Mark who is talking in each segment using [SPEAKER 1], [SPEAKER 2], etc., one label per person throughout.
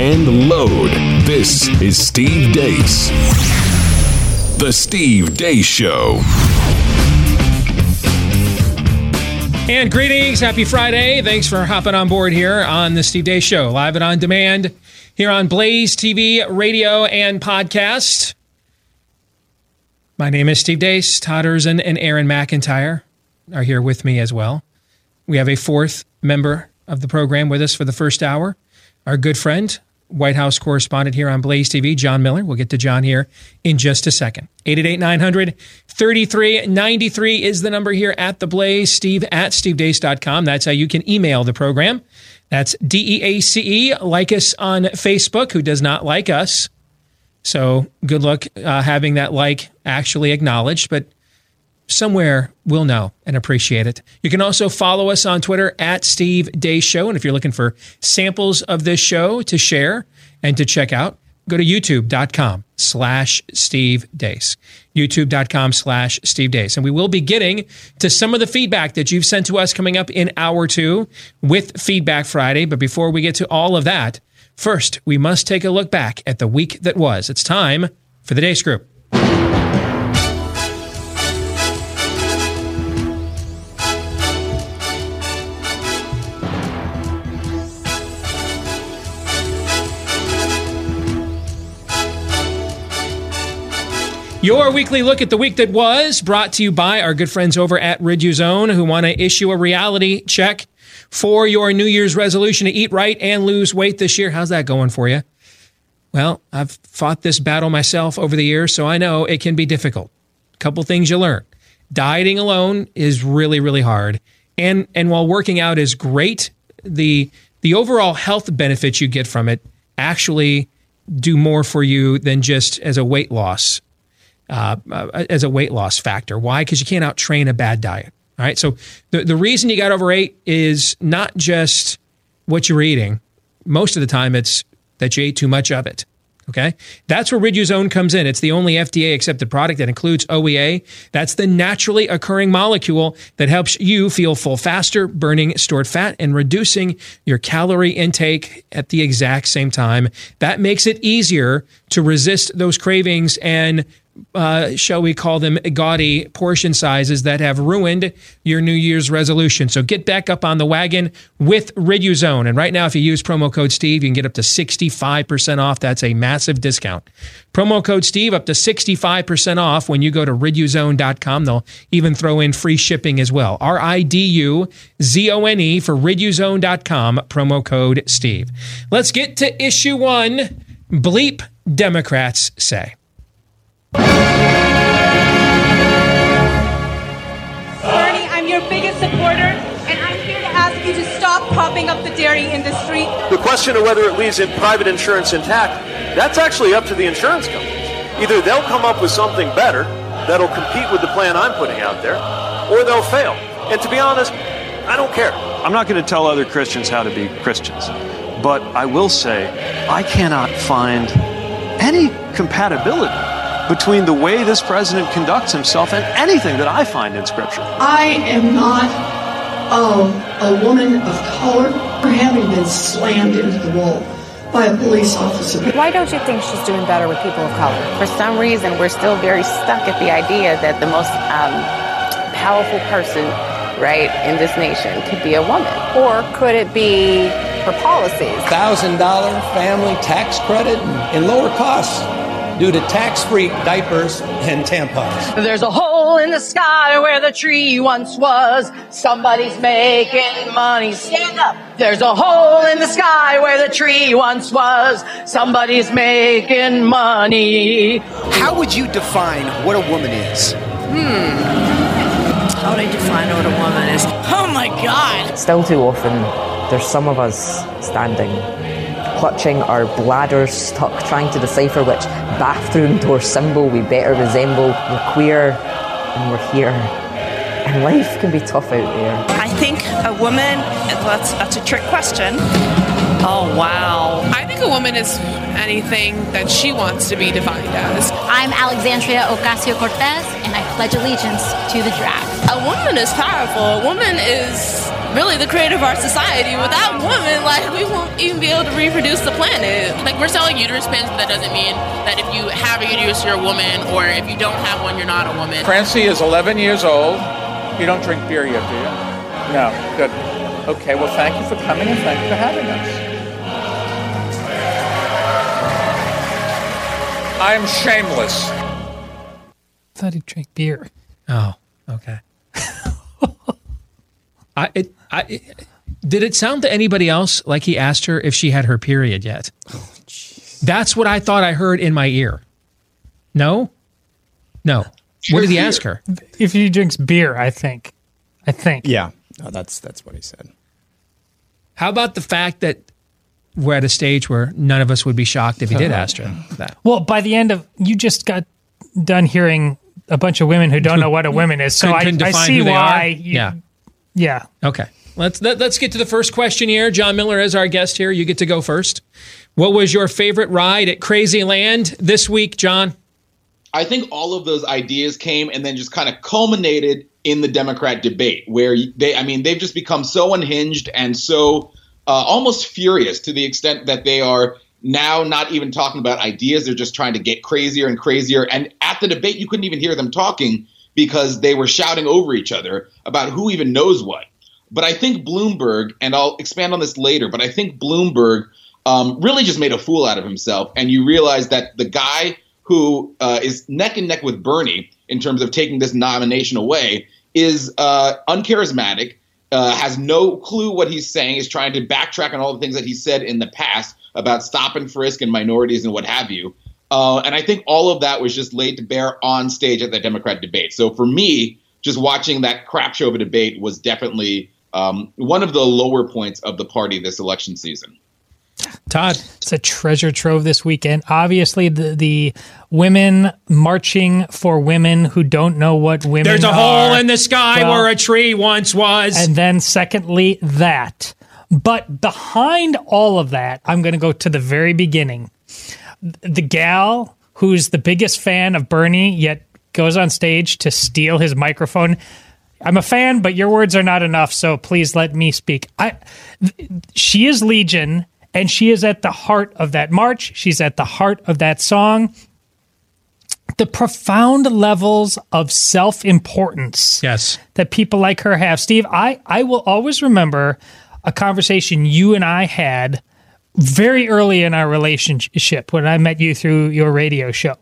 [SPEAKER 1] and load. This is Steve Deace. The Steve Deace Show.
[SPEAKER 2] And greetings. Happy Friday. Thanks for hopping on board here on the Steve Deace Show, live and on demand here on Blaze TV, radio, and podcast. My name is Steve Deace. Todd Erzen and Aaron McIntyre are here with me as well. We have a fourth member of the program with us for the first hour, our good friend, White House correspondent here on Blaze TV, John Miller. We'll get to John here in just a second. 888 900 3393 is the number here at the Blaze. Steve at stevedeace.com. That's how you can email the program. That's D E A C E. Like us on Facebook. Who does not like us? So good luck uh, having that like actually acknowledged, but somewhere we'll know and appreciate it. You can also follow us on Twitter at Steve Deace Show. And if you're looking for samples of this show to share and to check out, go to youtube.com slash Steve Deace. YouTube.com slash Steve Deace. And we will be getting to some of the feedback that you've sent to us coming up in hour two with Feedback Friday. But before we get to all of that, first, we must take a look back at the week that was. It's time for the Deace Group. Your weekly look at the week that was brought to you by our good friends over at Riduzone who want to issue a reality check for your New Year's resolution to eat right and lose weight this year. How's that going for you? Well, I've fought this battle myself over the years, so I know it can be difficult. A couple things you learn. Dieting alone is really, really hard. And and while working out is great, the the overall health benefits you get from it actually do more for you than just as a weight loss uh, uh, as a weight loss factor. Why? Because you can't out train a bad diet. All right. So the, the reason you got overweight is not just what you were eating. Most of the time, it's that you ate too much of it. Okay. That's where Riduzone comes in. It's the only FDA accepted product that includes OEA. That's the naturally occurring molecule that helps you feel full faster, burning stored fat and reducing your calorie intake at the exact same time. That makes it easier to resist those cravings and uh, shall we call them gaudy portion sizes that have ruined your New Year's resolution. So get back up on the wagon with Riduzone. And right now, if you use promo code Steve, you can get up to 65% off. That's a massive discount. Promo code Steve up to 65% off when you go to riduzone.com. They'll even throw in free shipping as well. R I D U Z O N E for riduzone.com, promo code Steve. Let's get to issue one. Bleep Democrats say.
[SPEAKER 3] Supporter, and I'm here to ask you to stop propping up the dairy industry.
[SPEAKER 4] The question of whether it leaves in private insurance intact, that's actually up to the insurance companies. Either they'll come up with something better that'll compete with the plan I'm putting out there, or they'll fail. And to be honest, I don't care.
[SPEAKER 5] I'm not going to tell other Christians how to be Christians, but I will say I cannot find any compatibility between the way this president conducts himself and anything that I find in Scripture.
[SPEAKER 6] I am not um, a woman of color for having been slammed into the wall by a police officer.
[SPEAKER 7] Why don't you think she's doing better with people of color? For some reason, we're still very stuck at the idea that the most um, powerful person, right, in this nation could be a woman. Or could it be her policies?
[SPEAKER 8] $1,000 family tax credit and lower costs due to tax-free diapers and tampons.
[SPEAKER 9] There's a hole in the sky where the tree once was. Somebody's making money. Stand up. There's a hole in the sky where the tree once was. Somebody's making money.
[SPEAKER 10] How would you define what a woman is?
[SPEAKER 11] Hmm. How would I define what a woman is? Oh my god!
[SPEAKER 12] Still too often, there's some of us standing clutching our bladders stuck, trying to decipher which bathroom door symbol we better resemble. We're queer and we're here. And life can be tough out there.
[SPEAKER 11] I think a woman, that's, that's a trick question. Oh, wow.
[SPEAKER 13] I think a woman is anything that she wants to be defined as.
[SPEAKER 14] I'm Alexandria Ocasio Cortez, and I pledge allegiance to the draft.
[SPEAKER 13] A woman is powerful. A woman is really the creator of our society. Without women, like we won't even be able to reproduce the planet. Like we're selling uterus pins, but that doesn't mean that if you have a uterus, you're a woman, or if you don't have one, you're not a woman.
[SPEAKER 15] Francie is 11 years old. You don't drink beer yet, do you? No. Good. Okay. Well, thank you for coming and thank you for having us. I am shameless.
[SPEAKER 16] thought he drank beer.
[SPEAKER 2] Oh, okay. I, it, I, it- did it sound to anybody else like he asked her if she had her period yet? That's what I thought I heard in my ear. No? No. What did he ask her?
[SPEAKER 16] If he drinks beer, I think. I think.
[SPEAKER 17] Yeah, no, that's that's what he said.
[SPEAKER 2] How about the fact that we're at a stage where none of us would be shocked if he did ask her that?
[SPEAKER 16] Well, by the end of you just got done hearing a bunch of women who don't know what a woman is, so
[SPEAKER 2] Couldn't-
[SPEAKER 16] I,
[SPEAKER 2] couldn't
[SPEAKER 16] I
[SPEAKER 2] define
[SPEAKER 16] see why. you-
[SPEAKER 2] Yeah.
[SPEAKER 16] Yeah.
[SPEAKER 2] Okay. Let's let, let's get to the first question here. John Miller is our guest here. You get to go first. What was your favorite ride at Crazy Land this week, John?
[SPEAKER 18] I think all of those ideas came and then just kind of culminated in the Democrat debate, where they, I mean, they've just become so unhinged and so uh, almost furious to the extent that they are now not even talking about ideas. They're just trying to get crazier and crazier. And at the debate, you couldn't even hear them talking because they were shouting over each other about who even knows what. But I think Bloomberg, and I'll expand on this later, but I think Bloomberg um, really just made a fool out of himself. And you realize that the guy who uh, is neck and neck with Bernie in terms of taking this nomination away is uh, uncharismatic, uh, has no clue what he's saying, is trying to backtrack on all the things that he said in the past about stop and frisk and minorities and what have you. Uh, and I think all of that was just laid to bear on stage at the Democrat debate. So for me, just watching that crap show of a debate was definitely um, one of the lower points of the party this election season.
[SPEAKER 2] Todd.
[SPEAKER 16] It's a treasure trove this weekend. Obviously, the, the women marching for women who don't know what women are.
[SPEAKER 2] There's a
[SPEAKER 16] are.
[SPEAKER 2] hole in the sky
[SPEAKER 16] Well,
[SPEAKER 2] where a tree once was.
[SPEAKER 16] And then, secondly, that. But behind all of that, I'm going to go to the very beginning. The gal who's the biggest fan of Bernie, yet goes on stage to steal his microphone. I'm a fan, but your words are not enough, so please let me speak. I, she is Legion, and she is at the heart of that march. She's at the heart of that song. The profound levels of self importance
[SPEAKER 2] yes.
[SPEAKER 16] that people like her have. Steve, I, I will always remember a conversation you and I had very early in our relationship when I met you through your radio show.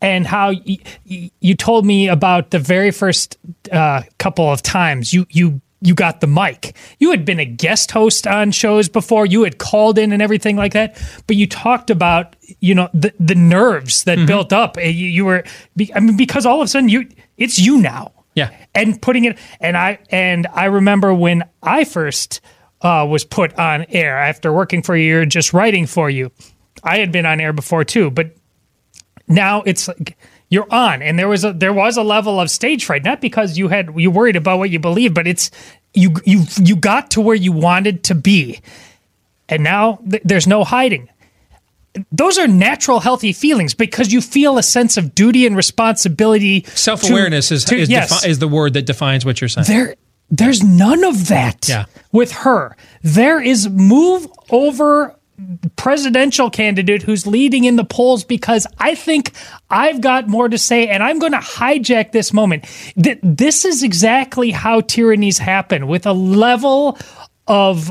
[SPEAKER 16] And how y- y- you told me about the very first uh, couple of times you you you got the mic. You had been a guest host on shows before. You had called in and everything like that. But you talked about you know the the nerves that built up. You, you were I mean because all of a sudden you it's you now
[SPEAKER 2] Yeah.
[SPEAKER 16] and putting it and i and i remember when i first uh, was put on air after working for a year just writing for you i had been on air before too but now it's like you're on and there was a there was a level of stage fright not because you had you worried about what you believe but it's you you you got to where you wanted to be and now th- there's no hiding those are natural healthy feelings because you feel a sense of duty and responsibility
[SPEAKER 2] Self awareness is,
[SPEAKER 16] to-
[SPEAKER 2] is,
[SPEAKER 16] yes.
[SPEAKER 2] defi- is the word that defines what you're saying.
[SPEAKER 16] There, there's none of that
[SPEAKER 2] Yeah.
[SPEAKER 16] with her. There is move over presidential candidate who's leading in the polls because I think I've got more to say and I'm going to hijack this moment. Th- This is exactly how tyrannies happen with a level of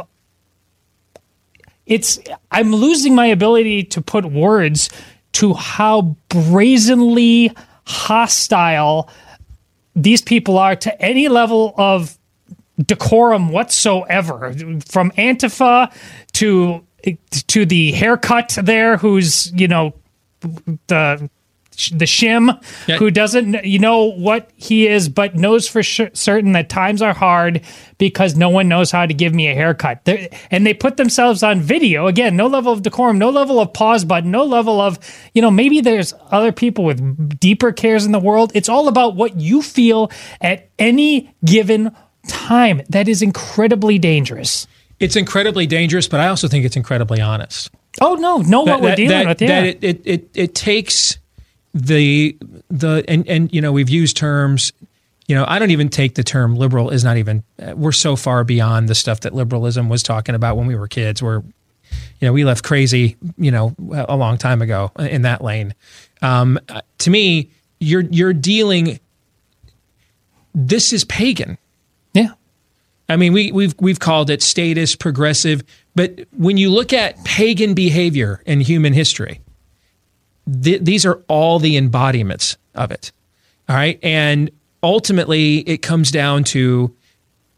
[SPEAKER 16] it's I'm losing my ability to put words to how brazenly hostile these people are to any level of decorum whatsoever from antifa to to the haircut there who's you know the the shim who doesn't you know what he is but knows for sure, certain that times are hard because no one knows how to give me a haircut. They're, and they put themselves on video. Again no level of decorum no level of pause button no level of you know maybe there's other people with deeper cares in the world. It's all about what you feel at any given time that is incredibly dangerous
[SPEAKER 2] It's incredibly dangerous, but I also think it's incredibly honest.
[SPEAKER 16] oh no know what we're dealing
[SPEAKER 2] that,
[SPEAKER 16] with yeah
[SPEAKER 2] that it, it, it, it takes the the and and you know we've used terms you know, I don't even take the term liberal is not even, we're so far beyond the stuff that liberalism was talking about when we were kids. We're, you know, we left crazy, you know, a long time ago in that lane. Um, uh, to me, you're, you're dealing, this is pagan.
[SPEAKER 16] Yeah.
[SPEAKER 2] I mean, we, we've, we've called it status, progressive, but when you look at pagan behavior in human history, th- these are all the embodiments of it. All right. And ultimately, it comes down to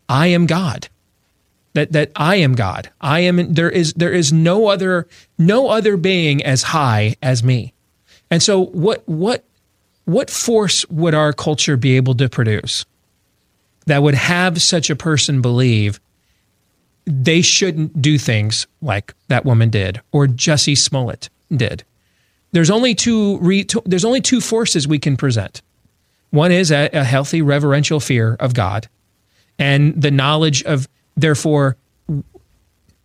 [SPEAKER 2] I am God. That, that I am God. I am there is there is no other no other being as high as me. And so what what what force would our culture be able to produce that would have such a person believe they shouldn't do things like that woman did or Jussie Smollett did? There's only two re, there's only two forces we can present. One is a, a healthy reverential fear of God and the knowledge of therefore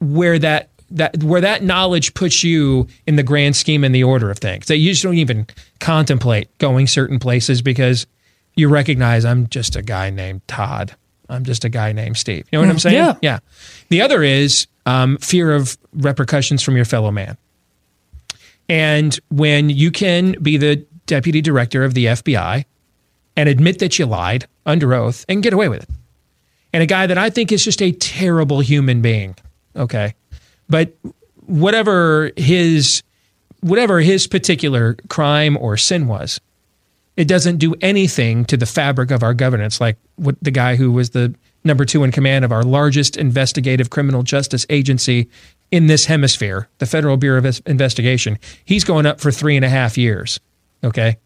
[SPEAKER 2] where that that where that knowledge puts you in the grand scheme and the order of things that you just don't even contemplate going certain places because you recognize I'm just a guy named Todd. I'm just a guy named Steve. You know what I'm saying?
[SPEAKER 16] Yeah.
[SPEAKER 2] Yeah. The other is um, fear of repercussions from your fellow man. And when you can be the deputy director of the FBI and admit that you lied under oath and get away with it. And a guy that I think is just a terrible human being. Okay. But whatever his whatever his particular crime or sin was, it doesn't do anything to the fabric of our governance like what the guy who was the number 2 in command of our largest investigative criminal justice agency in this hemisphere, the Federal Bureau of Investigation. He's going up for three and a half years. Okay.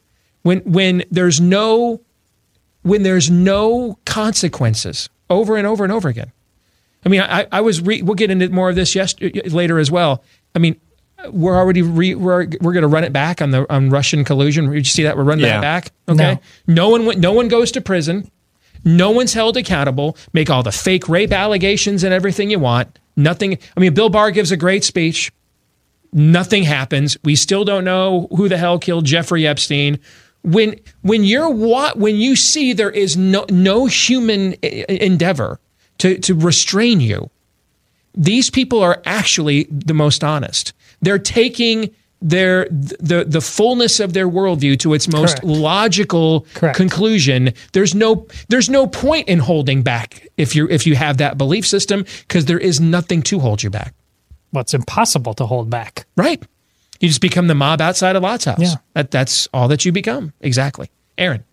[SPEAKER 2] When when there's no when there's no consequences over and over and over again. I mean, I, I was re, we'll get into more of this later as well. I mean, we're already re, we're we're going to run it back on the on Russian collusion. Did you see that? We're running
[SPEAKER 17] Yeah.
[SPEAKER 2] that back. Okay.
[SPEAKER 16] No.
[SPEAKER 2] No one went- no one goes to prison. No one's held accountable. Make all the fake rape allegations and everything you want. Nothing. I mean, Bill Barr gives a great speech. Nothing happens. We still don't know who the hell killed Jeffrey Epstein. When when you're what when you see there is no no human e- endeavor to to restrain you, these people are actually the most honest. They're taking their the the fullness of their worldview to its most
[SPEAKER 16] Correct.
[SPEAKER 2] logical
[SPEAKER 16] Correct.
[SPEAKER 2] conclusion. There's no there's no point in holding back if you if you have that belief system because there is nothing to hold you back.
[SPEAKER 16] Well, it's impossible to hold back.
[SPEAKER 2] Right. You just become the mob outside of Lot's house.
[SPEAKER 16] Yeah.
[SPEAKER 2] That that's all that you become. Exactly. Aaron.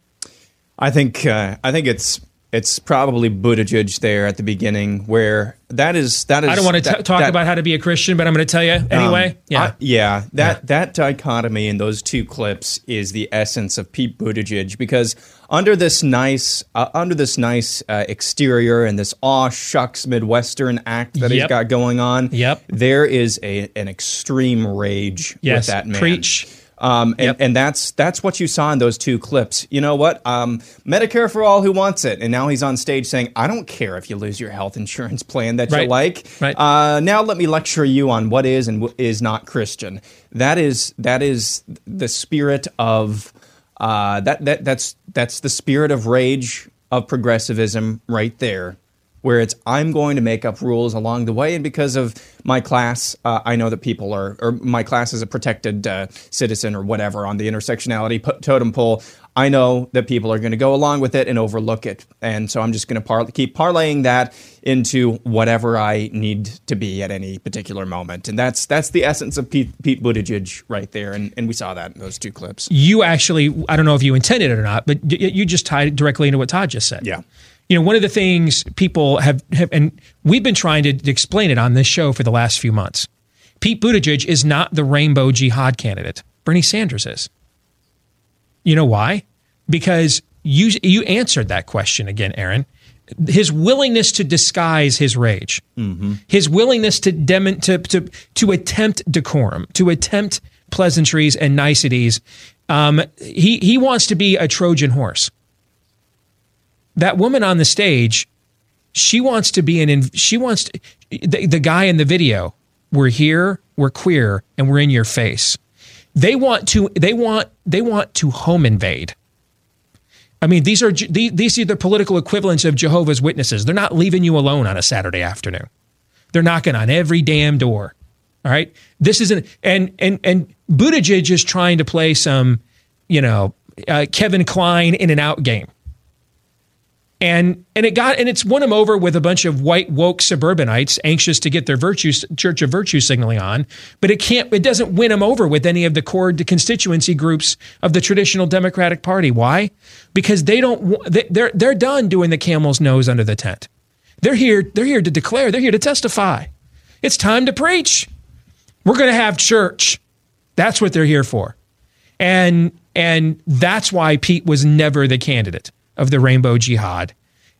[SPEAKER 17] I think uh, I think it's it's probably Buttigieg there at the beginning where that is that is.
[SPEAKER 2] I don't want to
[SPEAKER 17] that-
[SPEAKER 2] talk
[SPEAKER 17] that-
[SPEAKER 2] about how to be a Christian, but I'm going to tell you anyway.
[SPEAKER 17] Um,
[SPEAKER 2] yeah.
[SPEAKER 17] I- yeah. That that dichotomy in those two clips is the essence of Pete Buttigieg because under this nice uh, under this nice uh, exterior and this aw shucks Midwestern act that he's got going on,
[SPEAKER 2] Yep.
[SPEAKER 17] there is a an extreme rage
[SPEAKER 2] Yes.
[SPEAKER 17] with that man.
[SPEAKER 2] Preach.
[SPEAKER 17] Um, and, and that's that's what you saw in those two clips. You know what? Um, Medicare for all who wants it, and now he's on stage saying, "I don't care if you lose your health insurance plan that
[SPEAKER 2] Right.
[SPEAKER 17] you like.
[SPEAKER 2] Right.
[SPEAKER 17] Uh, now let me lecture you on what is and what is not Christian. That is that is the spirit of uh, that that that's that's the spirit of rage of progressivism right there. Where it's I'm going to make up rules along the way, and because of my class, uh, I know that people are, or my class is a protected uh, citizen or whatever on the intersectionality po- totem pole. I know that people are going to go along with it and overlook it, and so I'm just going to par- keep parlaying that into whatever I need to be at any particular moment, and that's that's the essence of Pete, Pete Buttigieg right there, and, and we saw that in those two clips.
[SPEAKER 2] you actually, I don't know if you intended it or not, but you just tied it directly into what Todd just said.
[SPEAKER 17] Yeah.
[SPEAKER 2] You know, one of the things people have, have and we've been trying to explain it on this show for the last few months. Pete Buttigieg is not the rainbow jihad candidate. Bernie Sanders is. You know why? Because you you answered that question again, Aaron. His willingness to disguise his rage, his willingness to, dem- to to to attempt decorum, to attempt pleasantries and niceties. Um, he he wants to be a Trojan horse. That woman on the stage, she wants to be an. In, she wants to, the, the guy in the video. We're here. We're queer, and we're in your face. They want to. They want. They want to home invade I mean, these are these are the political equivalents of Jehovah's Witnesses. They're not leaving you alone on a Saturday afternoon. They're knocking on every damn door. All right, this isn't and and and Buttigieg is trying to play some, you know, uh, Kevin Kline in and out game and and it got and it's won him over with a bunch of white woke suburbanites anxious to get their virtue church of virtue signaling on. But it can't it doesn't win him over with any of the core constituency groups of the traditional democratic party. Why? Because they don't they're they're done doing the camel's nose under the tent. They're here they're here to declare they're here to testify. It's time to preach. We're going to have church. That's what they're here for. And and that's why Pete was never the candidate of the rainbow jihad.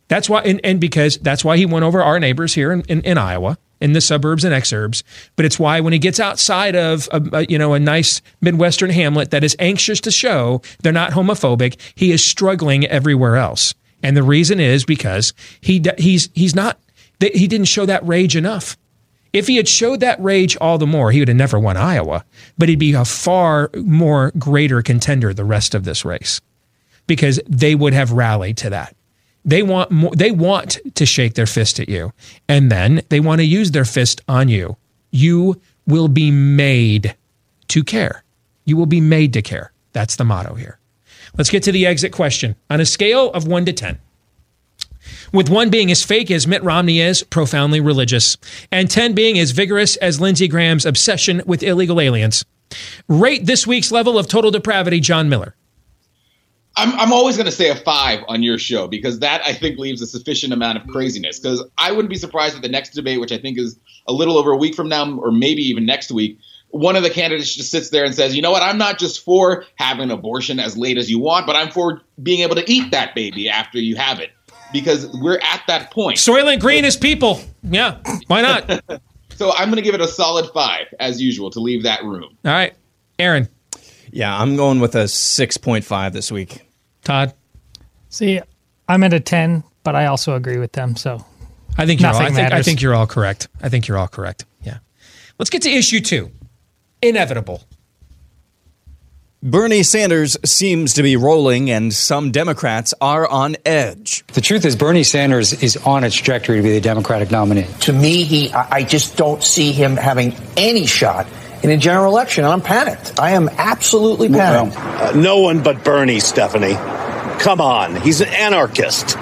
[SPEAKER 2] That's why, and, and because that's why he went over our neighbors here in, in, in, Iowa, in the suburbs and exurbs. But it's why when he gets outside of a, a, uh, you know a nice midwestern hamlet that is anxious to show they're not homophobic, he is struggling everywhere else. And the reason is because he he's he's not he didn't show that rage enough. If he had showed that rage all the more, he would have never won Iowa, but he'd be a far more greater contender the rest of this race because they would have rallied to that. They want more, they want to shake their fist at you and then they want to use their fist on you. You will be made to care. You will be made to care. That's the motto here. Let's get to the exit question. On a scale of 1 to 10, with 1 being as fake as Mitt Romney is, profoundly religious, and 10 being as vigorous as Lindsey Graham's obsession with illegal aliens, rate this week's level of total depravity, John Miller.
[SPEAKER 18] I'm, I'm always going to say a five on your show because that I think leaves a sufficient amount of craziness. Because I wouldn't be surprised at the next debate, which I think is a little over a week from now, or maybe even next week, one of the candidates just sits there and says, you know what, I'm not just for having an abortion as late as you want, but I'm for being able to eat that baby after you have it. Because we're at that point.
[SPEAKER 2] Soylent Green is people. Yeah. Why not?
[SPEAKER 18] so I'm going to give it a solid five, as usual, to leave that room.
[SPEAKER 2] All right. Aaron.
[SPEAKER 17] Yeah, I'm going with a 6.5 this week.
[SPEAKER 2] Todd?
[SPEAKER 16] See, I'm at a 10, but I also agree with them. So
[SPEAKER 2] I think you're all, I think, I think you're all correct. I think you're all correct. Yeah. Let's get to issue two. Inevitable.
[SPEAKER 17] Bernie Sanders seems to be rolling, and some Democrats are on edge.
[SPEAKER 19] The truth is, Bernie Sanders is on a trajectory to be the Democratic nominee.
[SPEAKER 20] To me, he, I just don't see him having any shot in a general election. I'm panicked. I am absolutely panicked.
[SPEAKER 21] Well, uh, no one but Bernie, Stephanie. Come on. He's an anarchist.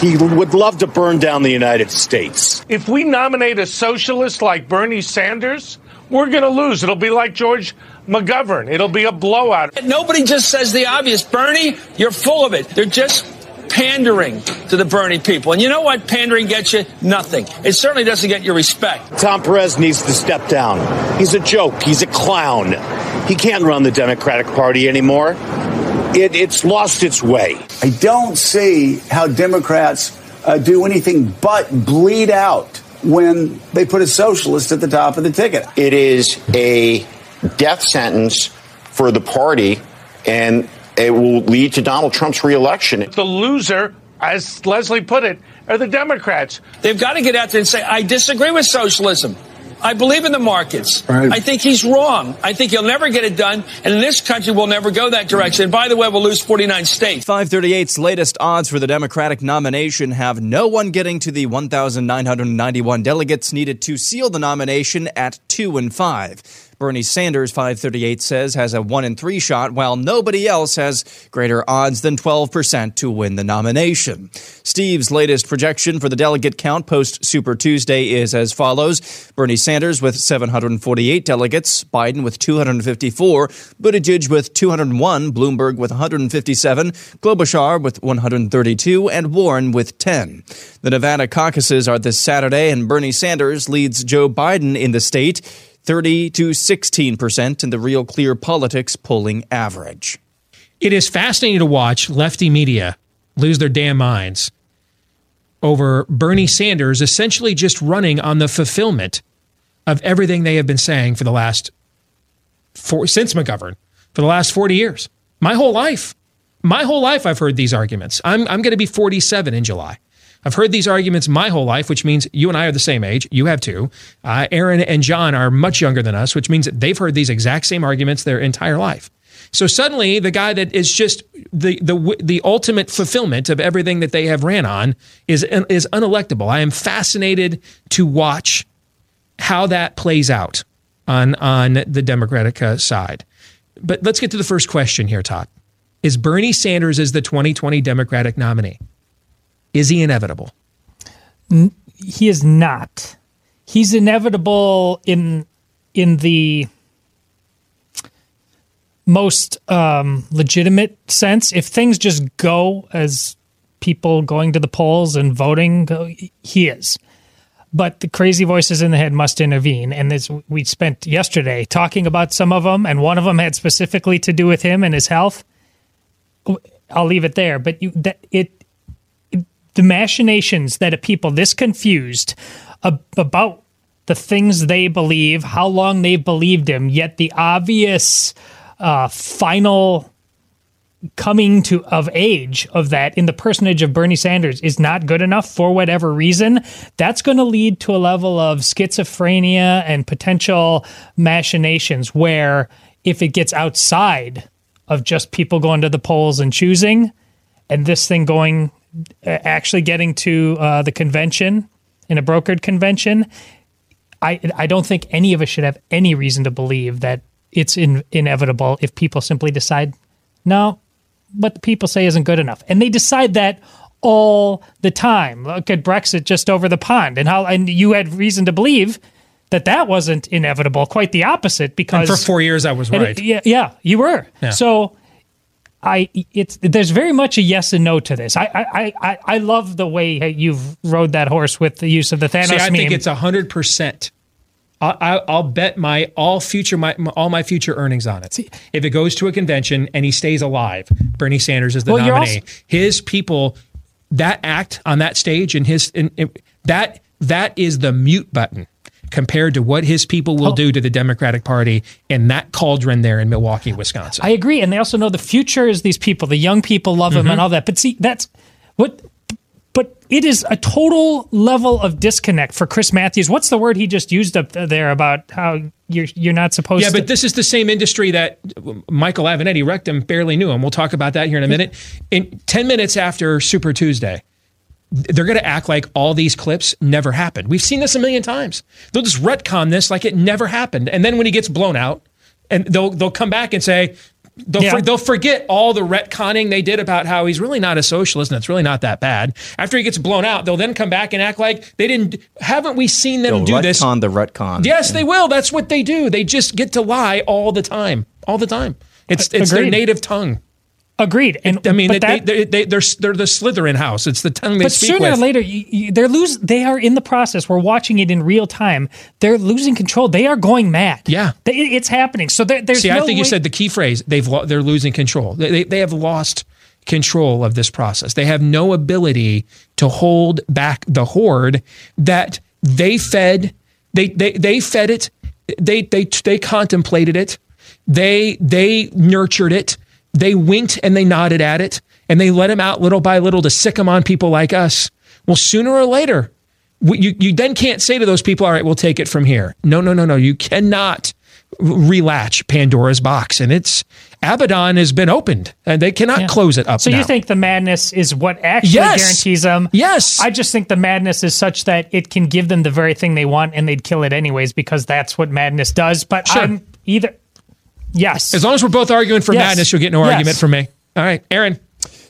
[SPEAKER 21] He would love to burn down the United States.
[SPEAKER 22] If we nominate a socialist like Bernie Sanders, we're going to lose. It'll be like George McGovern. It'll be a blowout.
[SPEAKER 23] Nobody just says the obvious. Bernie, you're full of it. They're just pandering to the Bernie people. And you know what pandering gets you? Nothing. It certainly doesn't get you respect.
[SPEAKER 21] Tom Perez needs to step down. He's a joke. He's a clown. He can't run the Democratic Party anymore. It, it's lost its way.
[SPEAKER 24] I don't see how Democrats uh, do anything but bleed out when they put a socialist at the top of the ticket.
[SPEAKER 25] It is a death sentence for the party, and it will lead to Donald Trump's reelection.
[SPEAKER 22] The loser, as Leslie put it, are the Democrats.
[SPEAKER 23] They've got to get out there and say, I disagree with socialism. I believe in the markets. Right. I think he's wrong. I think he'll never get it done. And in this country, we'll never go that direction. And by the way, we'll lose 49 states.
[SPEAKER 17] 538's latest odds for the Democratic nomination have no one getting to the 1,991 delegates needed to seal the nomination at 2 and 5. Bernie Sanders, 538 says, has a 1 in 3 shot, while nobody else has greater odds than 12% to win the nomination. Steve's latest projection for the delegate count post Super Tuesday is as follows Bernie Sanders with 748 delegates, Biden with 254, Buttigieg with 201, Bloomberg with 157, Klobuchar with 132, and Warren with 10. The Nevada caucuses are this Saturday, and Bernie Sanders leads Joe Biden in the state. 30 to 16% in the Real Clear Politics polling average.
[SPEAKER 2] It is fascinating to watch lefty media lose their damn minds over Bernie Sanders essentially just running on the fulfillment of everything they have been saying for the last four, since McGovern for the last 40 years. My whole life. My whole life I've heard these arguments. I'm I'm going to be 47 in July. I've heard these arguments my whole life, which means you and I are the same age. You have too. Uh, Aaron and John are much younger than us, which means that they've heard these exact same arguments their entire life. So suddenly, the guy that is just the the the ultimate fulfillment of everything that they have ran on is is unelectable. I am fascinated to watch how that plays out on on the Democratic uh, side. But let's get to the first question here, Todd. Is Bernie Sanders is the 2020 Democratic nominee? Is he inevitable?
[SPEAKER 16] He is not. He's inevitable in in the most um, legitimate sense. If things just go as people going to the polls and voting, he is. But the crazy voices in the head must intervene. And this, we spent yesterday talking about some of them, and one of them had specifically to do with him and his health. I'll leave it there. But you, that it the machinations that a people this confused ab- about the things they believe, how long they've believed him, yet the obvious uh, final coming to of age of that in the personage of Bernie Sanders is not good enough for whatever reason, that's going to lead to a level of schizophrenia and potential machinations where if it gets outside of just people going to the polls and choosing and this thing going actually getting to uh, the convention in a brokered convention I, I don't think any of us should have any reason to believe that it's in, inevitable if people simply decide, no, what the people say isn't good enough. And they decide that all the time. Look at Brexit just over the pond and how, and you had reason to believe that that wasn't inevitable. Quite the opposite because
[SPEAKER 2] and for four years I was right.
[SPEAKER 16] it- yeah, yeah, you were.
[SPEAKER 2] Yeah.
[SPEAKER 16] So I, it's there's very much a yes and no to this. I, I, I, I love the way you've rode that horse with the use of the Thanos
[SPEAKER 2] See, I
[SPEAKER 16] meme.
[SPEAKER 2] think it's hundred percent. I'll, I'll bet my all future my all my future earnings on it. See, If it goes to a convention and he stays alive, Bernie Sanders is the
[SPEAKER 16] Well,
[SPEAKER 2] nominee.
[SPEAKER 16] also-
[SPEAKER 2] his people, that act on that stage and his in- that that is the mute button compared to what his people will do to the Democratic Party in that cauldron there in Milwaukee, Wisconsin.
[SPEAKER 16] I agree, and they also know the future is these people. The young people love him
[SPEAKER 2] Mhm.
[SPEAKER 16] and all that. But see, that's what. But it is a total level of disconnect for Chris Matthews. What's the word he just used up there about how you're you're not supposed to
[SPEAKER 2] Yeah,
[SPEAKER 16] to?
[SPEAKER 2] but this is the same industry that Michael Avenatti, Rectum, barely knew him. We'll talk about that here in a minute. In 10 minutes after Super Tuesday, they're going to act like all these clips never happened. We've seen this a million times. They'll just retcon this like it never happened. And then when he gets blown out, and they'll they'll come back and say, They'll,
[SPEAKER 16] Yeah.
[SPEAKER 2] for, they'll forget all the retconning they did about how he's really not a socialist and it's really not that bad. After he gets blown out, they'll then come back and act like they didn't. Haven't we seen them
[SPEAKER 17] They'll
[SPEAKER 2] do this?
[SPEAKER 17] On the retcon.
[SPEAKER 2] Yes, they will. That's what they do. They just get to lie all the time, all the time. It's it's their native tongue.
[SPEAKER 16] Agreed. And
[SPEAKER 2] I mean, they,
[SPEAKER 16] that-
[SPEAKER 2] they, they, they're they're the Slytherin house. It's the tongue they
[SPEAKER 16] but
[SPEAKER 2] speak
[SPEAKER 16] sooner
[SPEAKER 2] with.
[SPEAKER 16] or later, you, you, they're lose. They are in the process. We're watching it in real time. They're losing control. They are going mad.
[SPEAKER 2] Yeah,
[SPEAKER 16] they, it's happening. So there, there's
[SPEAKER 2] See,
[SPEAKER 16] no
[SPEAKER 2] I think you said the key phrase. They've lo- they're losing control. They, they they have lost control of this process. They have no ability to hold back the horde that they fed. They they they fed it. They they they contemplated it. They they nurtured it. They winked and they nodded at it, and they let him out little by little to sic him on people like us. Well, sooner or later, you you then can't say to those people, "All right, we'll take it from here." No, no, no, no. You cannot relatch Pandora's box, and it's Abaddon has been opened, and they cannot close it up.
[SPEAKER 16] So
[SPEAKER 2] now.
[SPEAKER 16] you think the madness is what actually
[SPEAKER 2] Yes.
[SPEAKER 16] guarantees them?
[SPEAKER 2] Yes.
[SPEAKER 16] I just think the madness is such that it can give them the very thing they want, and they'd kill it anyways because that's what madness does. But
[SPEAKER 2] Sure.
[SPEAKER 16] I'm either yes,
[SPEAKER 2] As long as we're both arguing for
[SPEAKER 16] Yes.
[SPEAKER 2] madness, you'll get no
[SPEAKER 16] Yes.
[SPEAKER 2] argument from me. All right, Aaron.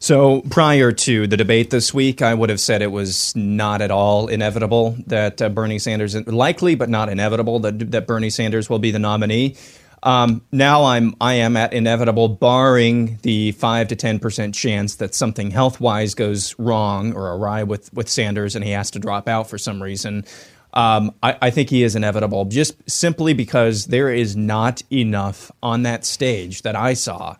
[SPEAKER 17] So prior to the debate this week, I would have said it was not at all inevitable that uh, Bernie Sanders, likely but not inevitable that that Bernie Sanders will be the nominee. Um, now I'm I am at inevitable, barring the five to ten percent chance that something health wise goes wrong or awry with with Sanders and he has to drop out for some reason. Um, I, I think he is inevitable, just simply because there is not enough on that stage that I saw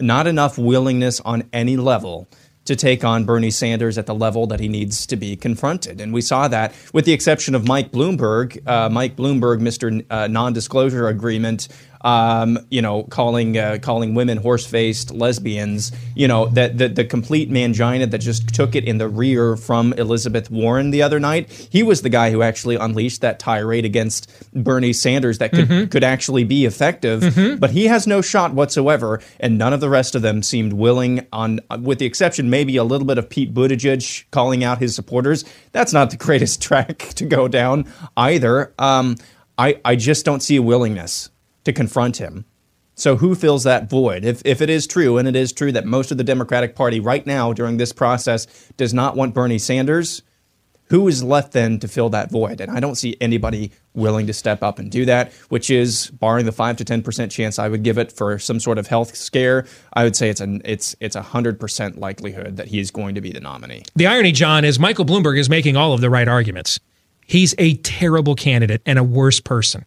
[SPEAKER 17] not enough willingness on any level to take on Bernie Sanders at the level that he needs to be confronted. And we saw that with the exception of Mike Bloomberg. Uh, Mike Bloomberg, Mr. N- Uh, non disclosure agreement, um, you know, calling uh, calling women horse faced lesbians, you know, that the, the complete mangina that just took it in the rear from Elizabeth Warren the other night. He was the guy who actually unleashed that tirade against Bernie Sanders that could,
[SPEAKER 2] Mhm.
[SPEAKER 17] could actually be effective,
[SPEAKER 2] Mhm.
[SPEAKER 17] but he has no shot whatsoever, and none of the rest of them seemed willing. On with the exception maybe a little bit of Pete Buttigieg calling out his supporters. That's not the greatest track to go down either. Um, I I just don't see a willingness to confront him. So who fills that void? If if it is true, and it is true that most of the Democratic Party right now during this process does not want Bernie Sanders, who is left then to fill that void? And I don't see anybody willing to step up and do that, which is barring the five to ten percent chance I would give it for some sort of health scare. I would say it's an it's it's a hundred percent likelihood that he is going to be the nominee.
[SPEAKER 2] The irony, John, is Michael Bloomberg is making all of the right arguments. He's a terrible candidate and a worse person.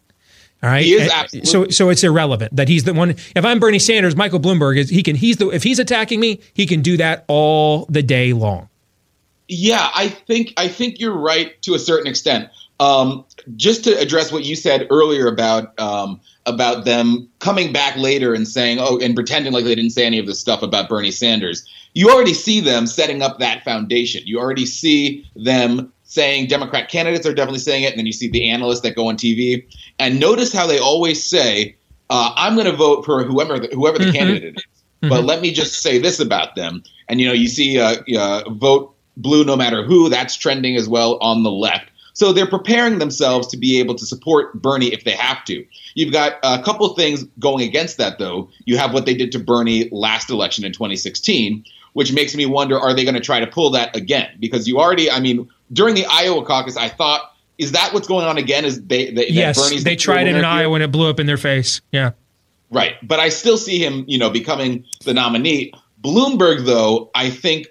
[SPEAKER 2] All right.
[SPEAKER 18] Absolutely-
[SPEAKER 2] So so it's irrelevant that he's the one. If I'm Bernie Sanders, Michael Bloomberg is he can he's the if he's attacking me, he can do that all the day long.
[SPEAKER 18] Yeah, I think I think you're right to a certain extent. Um, just to address what you said earlier about um, about them coming back later and saying, "Oh," and pretending like they didn't say any of this stuff about Bernie Sanders. You already see them setting up that foundation. You already see them saying Democrat candidates are definitely saying it, and then you see the analysts that go on TV. And notice how they always say, uh, "I'm going to vote for whoever the, whoever the
[SPEAKER 2] Mhm.
[SPEAKER 18] candidate is." But let me just say this about them. And you know, you see uh, uh, vote blue no matter who. That's trending as well on the left. So they're preparing themselves to be able to support Bernie if they have to. You've got a couple things going against that, though. You have what they did to Bernie last election in 2016, which makes me wonder: Are they going to try to pull that again? Because you already, I mean, during the Iowa caucus, I thought, is that what's going on again? Is they, they
[SPEAKER 2] yes,
[SPEAKER 18] Bernie's
[SPEAKER 2] they
[SPEAKER 18] the
[SPEAKER 2] tried it in? Iowa and it blew up in their face. Yeah.
[SPEAKER 18] Right. But I still see him, you know, becoming the nominee. Bloomberg, though, I think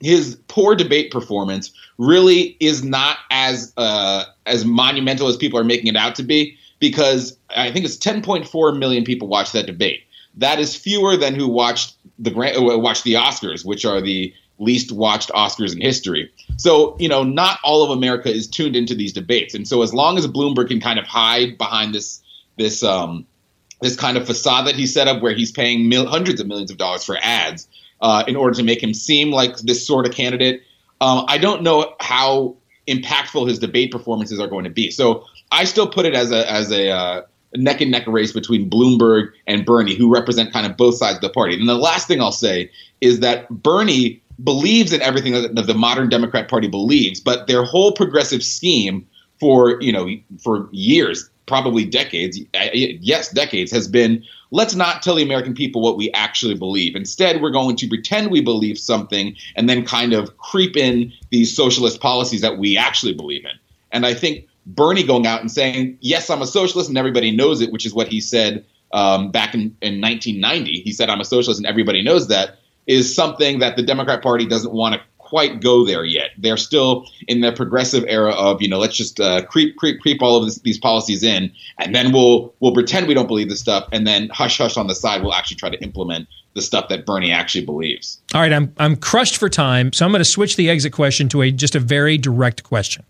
[SPEAKER 18] his poor debate performance really is not as uh, as monumental as people are making it out to be because I think it's 10.4 million people watched that debate. That is fewer than who watched the grant, uh, watched the Oscars, which are the least watched Oscars in history. So, you know, not all of America is tuned into these debates. And so as long as Bloomberg can kind of hide behind this this um, this kind of facade that he set up where he's paying mil- hundreds of millions of dollars for ads uh, in order to make him seem like this sort of candidate. Um, I don't know how impactful his debate performances are going to be. So I still put it as a as a uh, neck and neck race between Bloomberg and Bernie, who represent kind of both sides of the party. And the last thing I'll say is that Bernie believes in everything that the modern Democrat Party believes, but their whole progressive scheme for you know for years probably decades, yes, decades, has been let's not tell the American people what we actually believe. Instead, we're going to pretend we believe something and then kind of creep in these socialist policies that we actually believe in. And I think Bernie going out and saying, yes, I'm a socialist and everybody knows it, which is what he said um, back in, in 1990. He said, I'm a socialist and everybody knows that, is something that the Democrat Party doesn't want to quite go there yet. They're still in the progressive era of you know let's just uh, creep creep creep all of this, these policies in, and then we'll we'll pretend we don't believe this stuff, and then hush hush on the side we'll actually try to implement the stuff that Bernie actually believes.
[SPEAKER 2] All right, I'm I'm crushed for time, so I'm going to switch the exit question to a just a very direct question.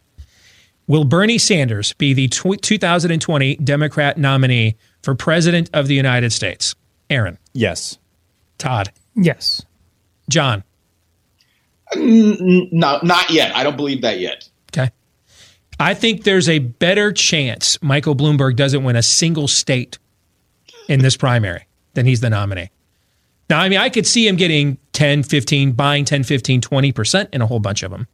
[SPEAKER 2] Will Bernie Sanders be the tw- 2020 Democrat nominee for president of the United States? Aaron.
[SPEAKER 17] Yes.
[SPEAKER 2] Todd.
[SPEAKER 16] Yes.
[SPEAKER 2] John.
[SPEAKER 18] No, not yet. I don't believe that yet.
[SPEAKER 2] Okay. I think there's a better chance Michael Bloomberg doesn't win a single state in this primary than he's the nominee. Now, I mean, I could see him getting 10, 15, buying 10, 15, 20% in a whole bunch of them.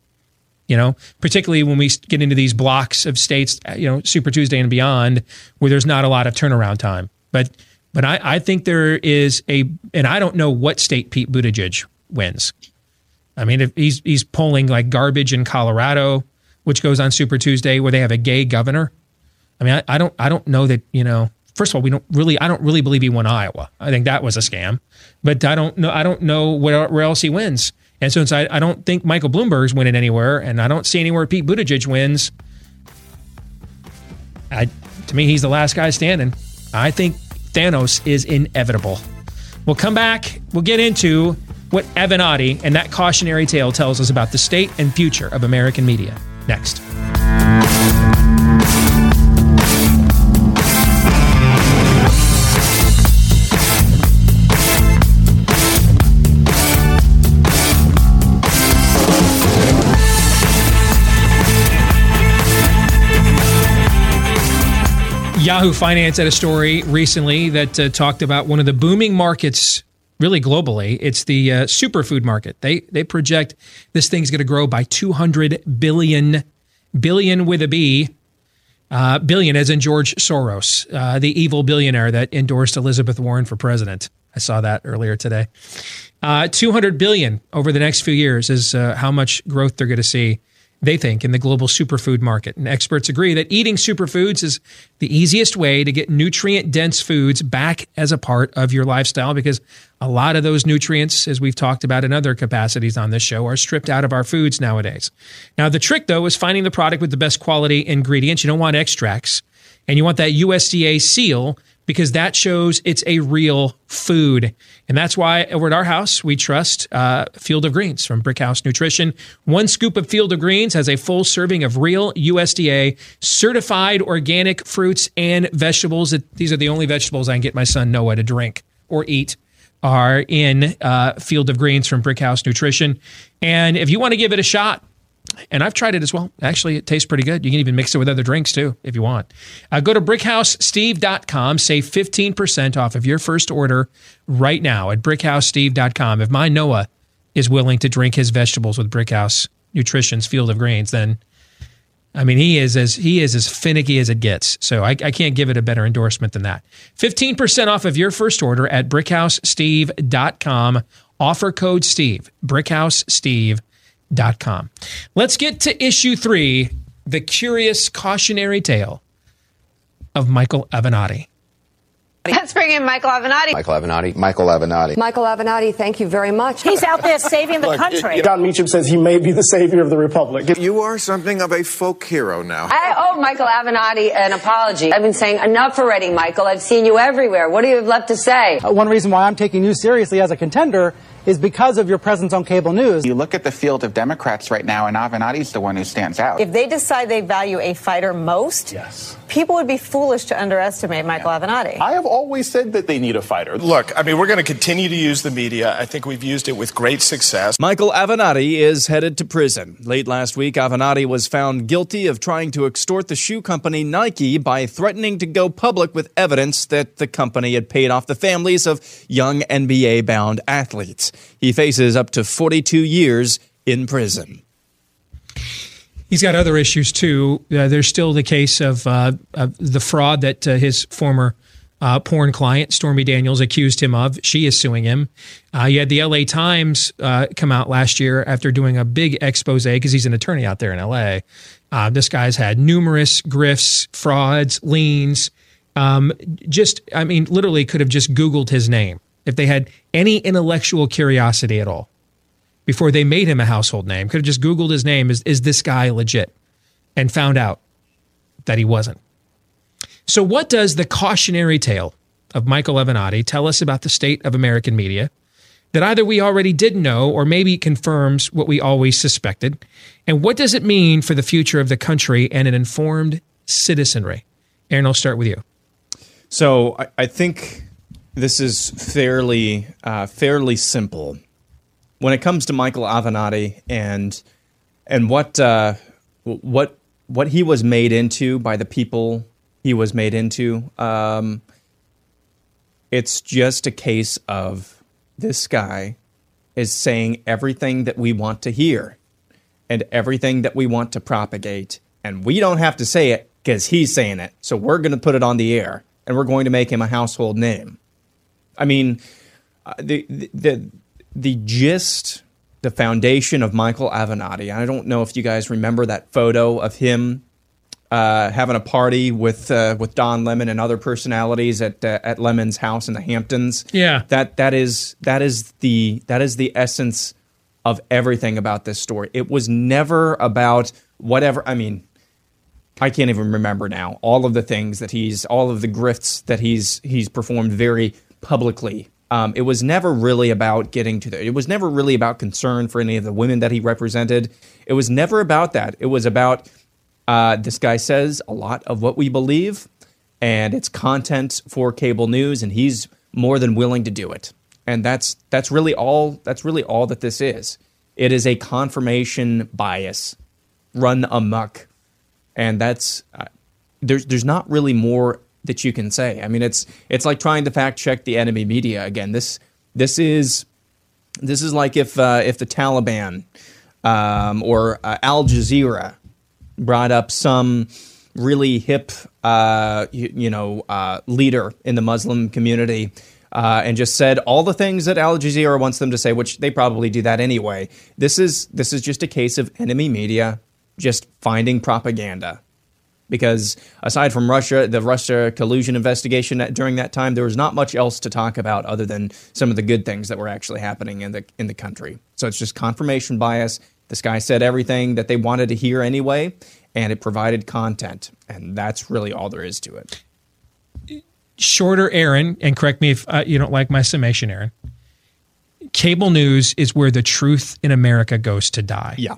[SPEAKER 2] You know, particularly when we get into these blocks of states, you know, Super Tuesday and beyond, where there's not a lot of turnaround time. But but I, I think there is a, and I don't know what state Pete Buttigieg wins. I mean, if he's he's polling like garbage in Colorado, which goes on Super Tuesday, where they have a gay governor. I mean, I, I don't I don't know that you know. First of all, we don't really I don't really believe he won Iowa. I think that was a scam. But I don't know I don't know where, where else he wins. And since I, I don't think Michael Bloomberg's winning anywhere, and I don't see anywhere Pete Buttigieg wins, I to me he's the last guy standing. I think Thanos is inevitable. We'll come back. We'll get into what Avenatti and that cautionary tale tells us about the state and future of American media. Next. Yahoo Finance had a story recently that uh, talked about one of the booming markets, really globally. It's the uh, superfood market. They they project this thing's going to grow by 200 billion billion with a B. Uh, billion, as in George Soros, uh, the evil billionaire that endorsed Elizabeth Warren for president. I saw that earlier today. Uh, 200 billion over the next few years is uh, how much growth they're going to see they think, in the global superfood market. And experts agree that eating superfoods is the easiest way to get nutrient dense foods back as a part of your lifestyle because a lot of those nutrients, as we've talked about in other capacities on this show, are stripped out of our foods nowadays. Now, the trick, though, is finding the product with the best quality ingredients. You don't want extracts, and you want that USDA seal because that shows it's a real food. And that's why over at our house, we trust uh, Field of Greens from Brickhouse Nutrition. One scoop of Field of Greens has a full serving of real USDA certified organic fruits and vegetables. These are the only vegetables I can get my son Noah to drink or eat are in uh, Field of Greens from Brickhouse Nutrition. And if you want to give it a shot, and I've tried it as well. Actually, it tastes pretty good. You can even mix it with other drinks too if you want. Uh, go to brickhousesteve.com, save 15% off of your first order right now at brickhousesteve.com. If my Noah is willing to drink his vegetables with Brickhouse Nutrition's Field of Greens, then I mean he is as he is as finicky as it gets. So I, I can't give it a better endorsement than that. 15% off of your first order at brickhousesteve.com. Offer code Steve. Brickhouse com. Let's get to issue three the curious cautionary tale of Michael Avenatti.
[SPEAKER 26] Let's bring in Michael Avenatti.
[SPEAKER 27] Michael Avenatti. Michael Avenatti.
[SPEAKER 28] Michael Avenatti, thank you very much.
[SPEAKER 26] He's out there saving the
[SPEAKER 27] Look,
[SPEAKER 26] country.
[SPEAKER 27] Jon
[SPEAKER 29] Meacham says he may be the savior of the republic.
[SPEAKER 27] You are something of a folk hero now.
[SPEAKER 28] I owe Michael Avenatti an apology. I've been saying enough already, Michael. I've seen you everywhere. What do you have left to say?
[SPEAKER 29] Uh, one reason why I'm taking you seriously as a contender is because of your presence on cable news.
[SPEAKER 30] You look at the field of Democrats right now, and Avenatti's the one who stands out.
[SPEAKER 26] If they decide they value a fighter most,
[SPEAKER 29] yes.
[SPEAKER 26] people would be foolish to underestimate Michael yeah. Avenatti.
[SPEAKER 29] I have always said that they need a fighter.
[SPEAKER 31] Look, I mean, we're going to continue to use the media. I think we've used it with great success.
[SPEAKER 17] Michael Avenatti is headed to prison. Late last week, Avenatti was found guilty of trying to extort the shoe company Nike by threatening to go public with evidence that the company had paid off the families of young NBA bound athletes. He faces up to 42 years in prison.
[SPEAKER 2] He's got other issues too. Uh, there's still the case of, uh, of the fraud that uh, his former uh, porn client, Stormy Daniels, accused him of. She is suing him. Uh, you had the LA Times uh, come out last year after doing a big expose because he's an attorney out there in LA. this guy's had numerous grifts, frauds, liens. Um, just, I mean, literally could have just Googled his name if they had any intellectual curiosity at all before they made him a household name, could have just Googled his name, is, is this guy legit? And found out that he wasn't. So, what does the cautionary tale of Michael Avenatti tell us about the state of American media that either we already didn't know or maybe confirms what we always suspected? And what does it mean for the future of the country and an informed citizenry? Aaron, I'll start with you.
[SPEAKER 17] So, I, I think this is fairly uh, fairly simple when it comes to Michael Avenatti and and what uh, what what he was made into by the people he was made into. Um, it's just a case of this guy is saying everything that we want to hear and everything that we want to propagate, and we don't have to say it because he's saying it. So we're going to put it on the air, and we're going to make him a household name. I mean, uh, the, the the gist, the foundation of Michael Avenatti. I don't know if you guys remember that photo of him uh, having a party with uh, with Don Lemon and other personalities at uh, at Lemon's house in the Hamptons.
[SPEAKER 2] Yeah,
[SPEAKER 17] that that is that is the that is the essence of everything about this story. It was never about whatever. I mean, I can't even remember now all of the things that he's all of the grifts that he's he's performed very publicly. Um, it was never really about getting to the. It was never really about concern for any of the women that he represented. It was never about that. It was about uh, this guy says a lot of what we believe, and it's content for cable news, and he's more than willing to do it. And that's that's really all. That's really all that this is. It is a confirmation bias run amok, and that's uh, there's there's not really more that you can say. I mean, it's it's like trying to fact check the enemy media again. This this is this is like if uh, if the Taliban um, or uh, Al Jazeera brought up some really hip, uh, you, you, know, uh, leader in the Muslim community. Uh, and just said all the things that Al Jazeera wants them to say, which they probably do that anyway. This is this is just a case of enemy media just finding propaganda because aside from Russia, the Russia collusion investigation during that time, there was not much else to talk about other than some of the good things that were actually happening in the in the country. So it's just confirmation bias. This guy said everything that they wanted to hear anyway, and it provided content, and that's really all there is to it.
[SPEAKER 2] Shorter, Aaron, and correct me if uh, you don't like my summation, Aaron. Cable news is where the truth in America goes to die.
[SPEAKER 17] Yeah.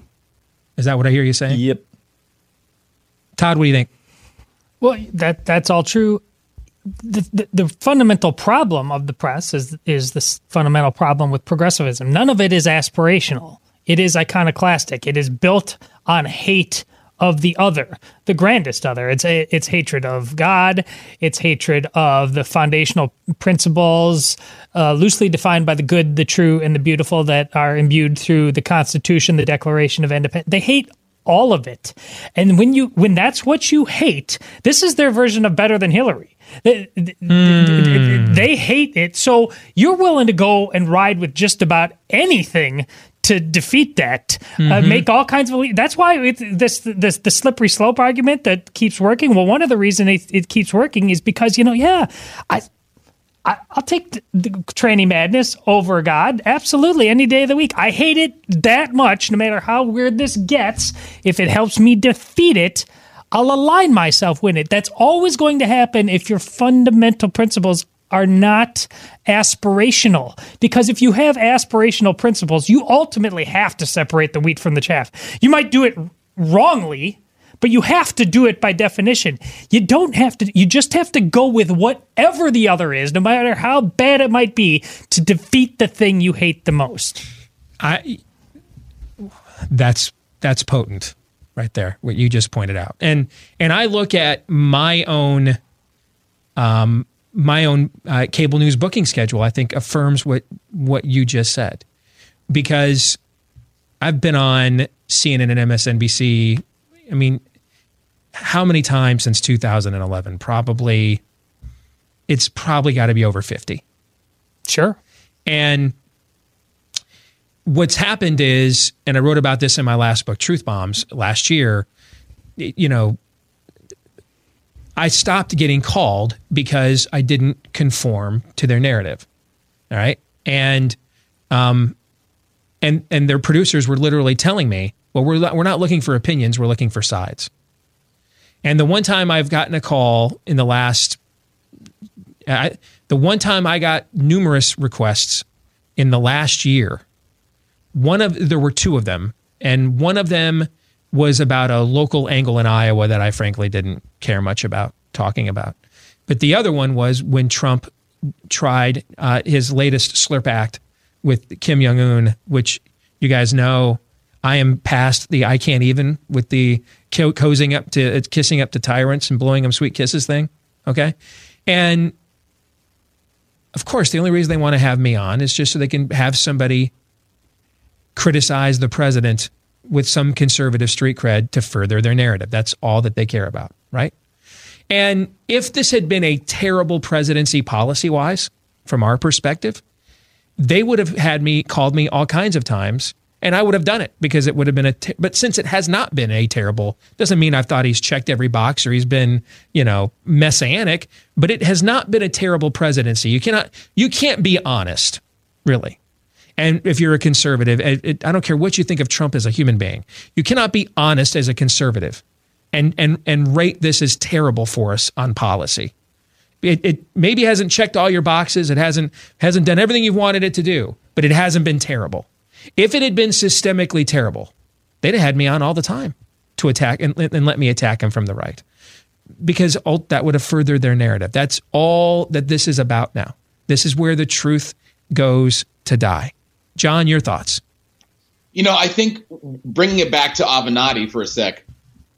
[SPEAKER 2] Is that what I hear you saying?
[SPEAKER 17] Yep.
[SPEAKER 2] Todd, what do you think?
[SPEAKER 16] Well, that that's all true. The, the, the, fundamental problem of the press is is this fundamental problem with progressivism. None of it is aspirational. It is iconoclastic. It is built on hate of the other, the grandest other. It's a, it's hatred of God. It's hatred of the foundational principles, uh, loosely defined by the good, the true, and the beautiful that are imbued through the Constitution, the Declaration of Independence. They hate all of it. And when you when that's what you hate, this is their version of better than Hillary. They, mm. they, hate it. So you're willing to go and ride with just about anything to defeat that, uh, mm-hmm. uh, make all kinds of. That's why it, this this the slippery slope argument that keeps working. Well, one of the reasons it, it keeps working is because you know, yeah, I I, will take the, the tranny madness over God. Absolutely, any day of the week. I hate it that much, no matter how weird this gets. If it helps me defeat it, I'll align myself with it. That's always going to happen if your fundamental principles are not aspirational. Because if you have aspirational principles, you ultimately have to separate the wheat from the chaff. You might do it wrongly, but you have to do it by definition. You don't have to, you just have to go with whatever the other is, no matter how bad it might be, to defeat the thing you hate the most.
[SPEAKER 2] I, that's, that's potent right there, what you just pointed out. And, and I look at my own, um, my own uh, cable news booking schedule, I think affirms what, what you just said. Because I've been on CNN and MSNBC. I mean, how many times since 2011? Probably, it's probably got to be over 50.
[SPEAKER 16] Sure.
[SPEAKER 2] And what's happened is, and I wrote about this in my last book, Truth Bombs, last year, you know, I stopped getting called because I didn't conform to their narrative. All right. And, um, and, and their producers were literally telling me, well, we're, we're not looking for opinions, we're looking for sides. And the one time I've gotten a call in the last, I, the one time I got numerous requests in the last year, one of there were two of them, and one of them was about a local angle in Iowa that I frankly didn't care much about talking about. But the other one was when Trump tried uh, his latest slurp act with Kim Jong Un, which you guys know I am past the I can't even with the cozying up to kissing up to tyrants and blowing them sweet kisses thing. Okay. And of course, the only reason they want to have me on is just so they can have somebody criticize the president with some conservative street cred to further their narrative. That's all that they care about, right? And if this had been a terrible presidency policy wise, from our perspective, they would have had me called me all kinds of times and I would have done it because it would have been a. Ter- but since it has not been a terrible, doesn't mean I've thought he's checked every box or he's been, you know, messianic. But it has not been a terrible presidency. You cannot, you can't be honest, really. And if you're a conservative, it, it, I don't care what you think of Trump as a human being, you cannot be honest as a conservative, and and and rate this as terrible for us on policy. It, it maybe hasn't checked all your boxes. It hasn't hasn't done everything you've wanted it to do, but it hasn't been terrible. If it had been systemically terrible, they'd have had me on all the time to attack and, and let me attack him from the right because that would have furthered their narrative. That's all that this is about now. This is where the truth goes to die. John, your thoughts?
[SPEAKER 18] You know, I think bringing it back to Avenatti for a sec,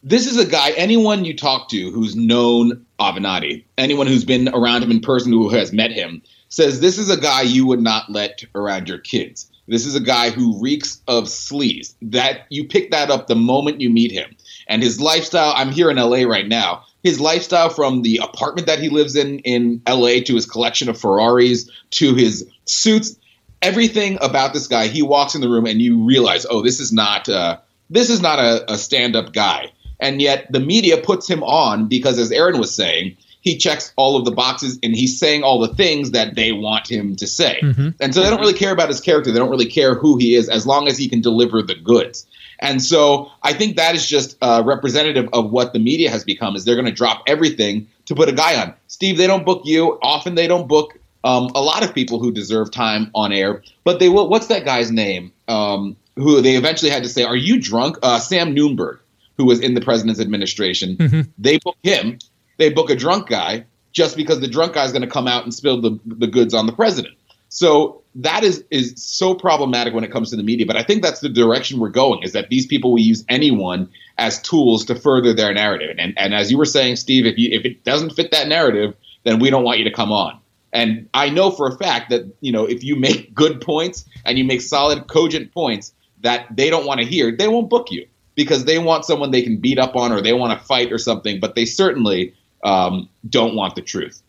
[SPEAKER 18] this is a guy. Anyone you talk to who's known Avenatti, anyone who's been around him in person who has met him, says this is a guy you would not let around your kids. This is a guy who reeks of sleaze. That you pick that up the moment you meet him. And his lifestyle, I'm here in LA right now. His lifestyle from the apartment that he lives in in LA to his collection of Ferraris to his suits, everything about this guy, he walks in the room and you realize, oh, this is not uh, this is not a, a stand-up guy. And yet the media puts him on because, as Aaron was saying, he checks all of the boxes and he's saying all the things that they want him to say.
[SPEAKER 2] Mm-hmm.
[SPEAKER 18] And so they don't really care about his character. They don't really care who he is as long as he can deliver the goods. And so I think that is just uh, representative of what the media has become is they're going to drop everything to put a guy on. Steve, they don't book you. Often they don't book um, a lot of people who deserve time on air, but they will. What's that guy's name? Um, who they eventually had to say, "Are you drunk?" Uh, Sam Nunberg, who was in the president's administration.
[SPEAKER 2] Mhm.
[SPEAKER 18] They book him. They book a drunk guy just because the drunk guy is going to come out and spill the the goods on the president. So that is is so problematic when it comes to the media. But I think that's the direction we're going. Is that these people will use anyone as tools to further their narrative. And and as you were saying, Steve, if you if it doesn't fit that narrative, then we don't want you to come on. And I know for a fact that you know if you make good points and you make solid, cogent points that they don't want to hear, they won't book you because they want someone they can beat up on or they want to fight or something. But they certainly um, don't want the truth.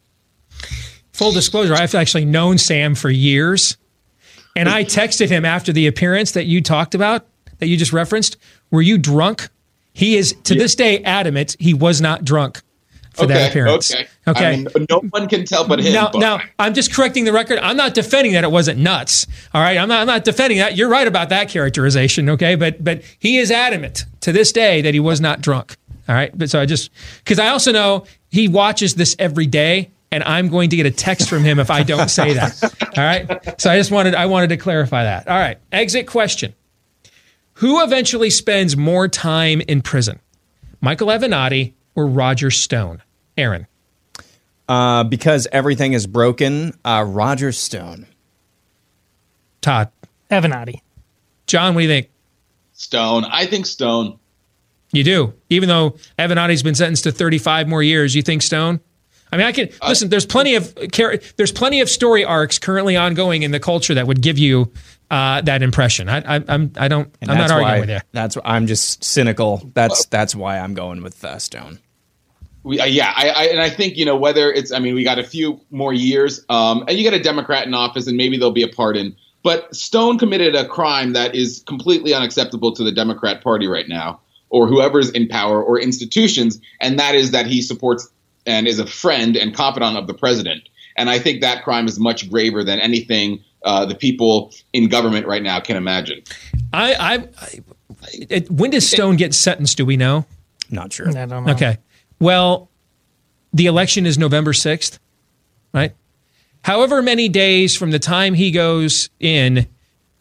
[SPEAKER 2] Full disclosure, I've actually known Sam for years. And I texted him after the appearance that you talked about, that you just referenced. Were you drunk? He is, to this day, adamant he was not drunk for that appearance.
[SPEAKER 18] Okay.
[SPEAKER 2] Okay.
[SPEAKER 18] I mean, no one can tell but him.
[SPEAKER 2] Now,
[SPEAKER 18] but-
[SPEAKER 2] now, I'm just correcting the record. I'm not defending that it wasn't nuts. All right, I'm not. I'm not defending that. You're right about that characterization. Okay, but but he is adamant to this day that he was not drunk. All right, but so I just because I also know he watches this every day, and I'm going to get a text from him if I don't say that. All right, so I just wanted I wanted to clarify that. All right, exit question: Who eventually spends more time in prison, Michael Avenatti or Roger Stone? Aaron.
[SPEAKER 17] Uh, because everything is broken, uh, Roger Stone.
[SPEAKER 2] Todd.
[SPEAKER 16] Avenatti.
[SPEAKER 2] John, what do you think?
[SPEAKER 18] Stone. I think Stone.
[SPEAKER 2] You do, even though Avenatti's been sentenced to 35 more years. You think Stone? I mean, I can listen. There's plenty of there's plenty of story arcs currently ongoing in the culture that would give you uh, that impression. I, I, I'm I don't
[SPEAKER 17] And
[SPEAKER 2] I'm not arguing
[SPEAKER 17] why,
[SPEAKER 2] with you.
[SPEAKER 17] That's I'm just cynical. That's that's why I'm going with uh, Stone.
[SPEAKER 18] We, uh, yeah, I, I, and I think you know whether it's. I mean, we got a few more years, um, and you get a Democrat in office, and maybe there'll be a pardon. But Stone committed a crime that is completely unacceptable to the Democrat Party right now, or whoever's in power, or institutions, and that is that he supports and is a friend and confidant of the president. And I think that crime is much graver than anything uh, the people in government right now can imagine.
[SPEAKER 2] I, I, I it, when does Stone get sentenced? Do we know?
[SPEAKER 17] Not sure.
[SPEAKER 16] I don't know.
[SPEAKER 2] Okay. Well, the election is November 6th, right? However many days from the time he goes in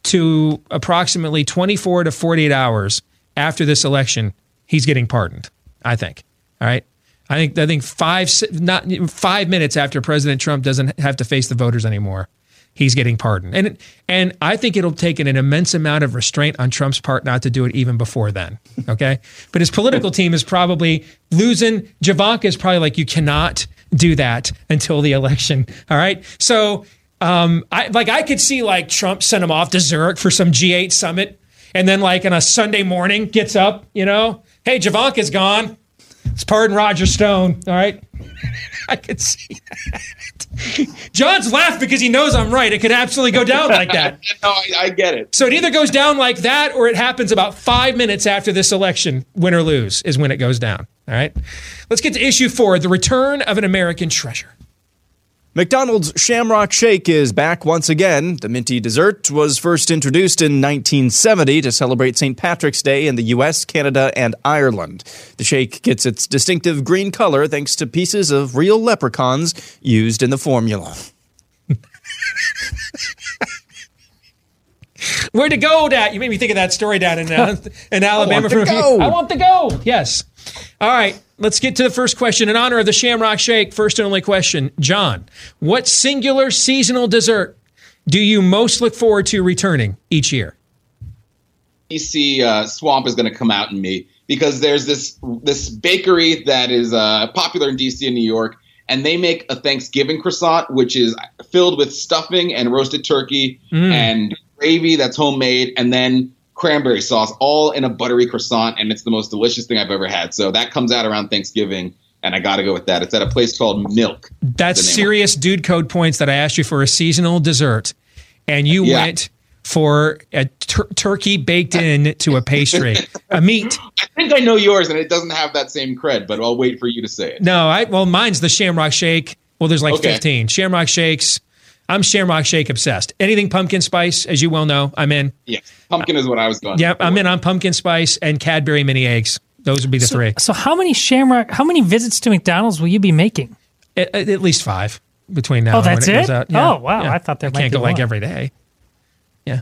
[SPEAKER 2] to approximately 24 to 48 hours after this election, he's getting pardoned, I think. All right. I think I think five not five minutes after President Trump doesn't have to face the voters anymore, he's getting pardoned. And and I think it'll take an, immense amount of restraint on Trump's part not to do it even before then. Okay, but his political team is probably losing. Javanka is probably like, you cannot do that until the election. All right, so. Um, I like I could see like Trump send him off to Zurich for some G8 summit, and then like on a Sunday morning gets up, you know, hey, Javanka's gone. It's pardon Roger Stone. All right. I could see that. John's laughed because he knows I'm right. It could absolutely go down like that.
[SPEAKER 18] no, I, I get it.
[SPEAKER 2] So it either goes down like that or it happens about five minutes after this election, win or lose, is when it goes down. All right. Let's get to issue four the return of an American treasure.
[SPEAKER 17] McDonald's Shamrock Shake is back once again. The minty dessert was first introduced in 1970 to celebrate St. Patrick's Day in the US, Canada, and Ireland. The shake gets its distinctive green color thanks to pieces of real leprechauns used in the formula.
[SPEAKER 2] Where to go, Dad? You made me think of that story down in, uh, in Alabama.
[SPEAKER 17] want to
[SPEAKER 2] from a few-
[SPEAKER 17] go.
[SPEAKER 2] I want to go. Yes. All right. Let's get to the first question. In honor of the Shamrock Shake, first and only question. John, what singular seasonal dessert do you most look forward to returning each year?
[SPEAKER 18] DC uh, swamp is going to come out in me because there's this this bakery that is uh, popular in DC and New York, and they make a Thanksgiving croissant, which is filled with stuffing and roasted turkey
[SPEAKER 2] Mm.
[SPEAKER 18] and gravy that's homemade, and then cranberry sauce, all in a buttery croissant, and it's the most delicious thing I've ever had. So that comes out around Thanksgiving, and I got to go with that. It's at a place called Milk.
[SPEAKER 2] That's serious dude code points that I asked you for a seasonal dessert, and you
[SPEAKER 18] Yeah.
[SPEAKER 2] went for a tur- turkey baked in to a pastry, a meat.
[SPEAKER 18] I think I know yours, and it doesn't have that same cred, but I'll wait for you to say it.
[SPEAKER 2] No, I well, mine's the Shamrock Shake. Well, there's like
[SPEAKER 18] Okay.
[SPEAKER 2] 15 Shamrock Shakes. I'm Shamrock Shake obsessed. Anything pumpkin spice, as you well know, I'm in.
[SPEAKER 18] Yes, pumpkin is what I was going.
[SPEAKER 2] Yep, I'm in on pumpkin spice and Cadbury mini eggs. Those would be the
[SPEAKER 16] so,
[SPEAKER 2] three.
[SPEAKER 16] So how many Shamrock? How many visits to McDonald's will you be making?
[SPEAKER 2] At, at least five between now.
[SPEAKER 16] Oh,
[SPEAKER 2] and when
[SPEAKER 16] that's
[SPEAKER 2] it? goes
[SPEAKER 16] it?
[SPEAKER 2] out. Yeah,
[SPEAKER 16] Oh, wow.
[SPEAKER 2] yeah.
[SPEAKER 16] I thought there
[SPEAKER 2] I
[SPEAKER 16] might
[SPEAKER 2] can't
[SPEAKER 16] be
[SPEAKER 2] go like every day. Yeah.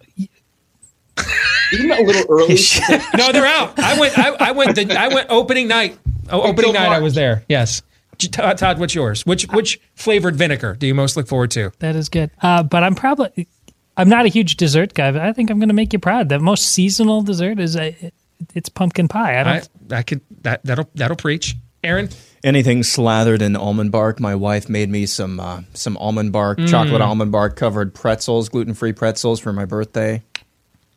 [SPEAKER 18] Isn't a little early?
[SPEAKER 2] no, they're out. I went. I, I went. The, I went opening night. Oh, opening night. I was there. Yes. Todd, Todd, what's yours? Which which flavored vinegar do you most look forward to?
[SPEAKER 16] That is good. Uh, but I'm probably I'm not a huge dessert guy, but I think I'm going to make you proud. The most seasonal dessert is a, it's pumpkin pie. I don't.
[SPEAKER 2] I, that could that that'll that'll preach. Aaron,
[SPEAKER 17] Anything slathered in almond bark. My wife made me some uh, some almond bark,
[SPEAKER 2] Mm.
[SPEAKER 17] chocolate almond bark covered pretzels, gluten free pretzels for my birthday.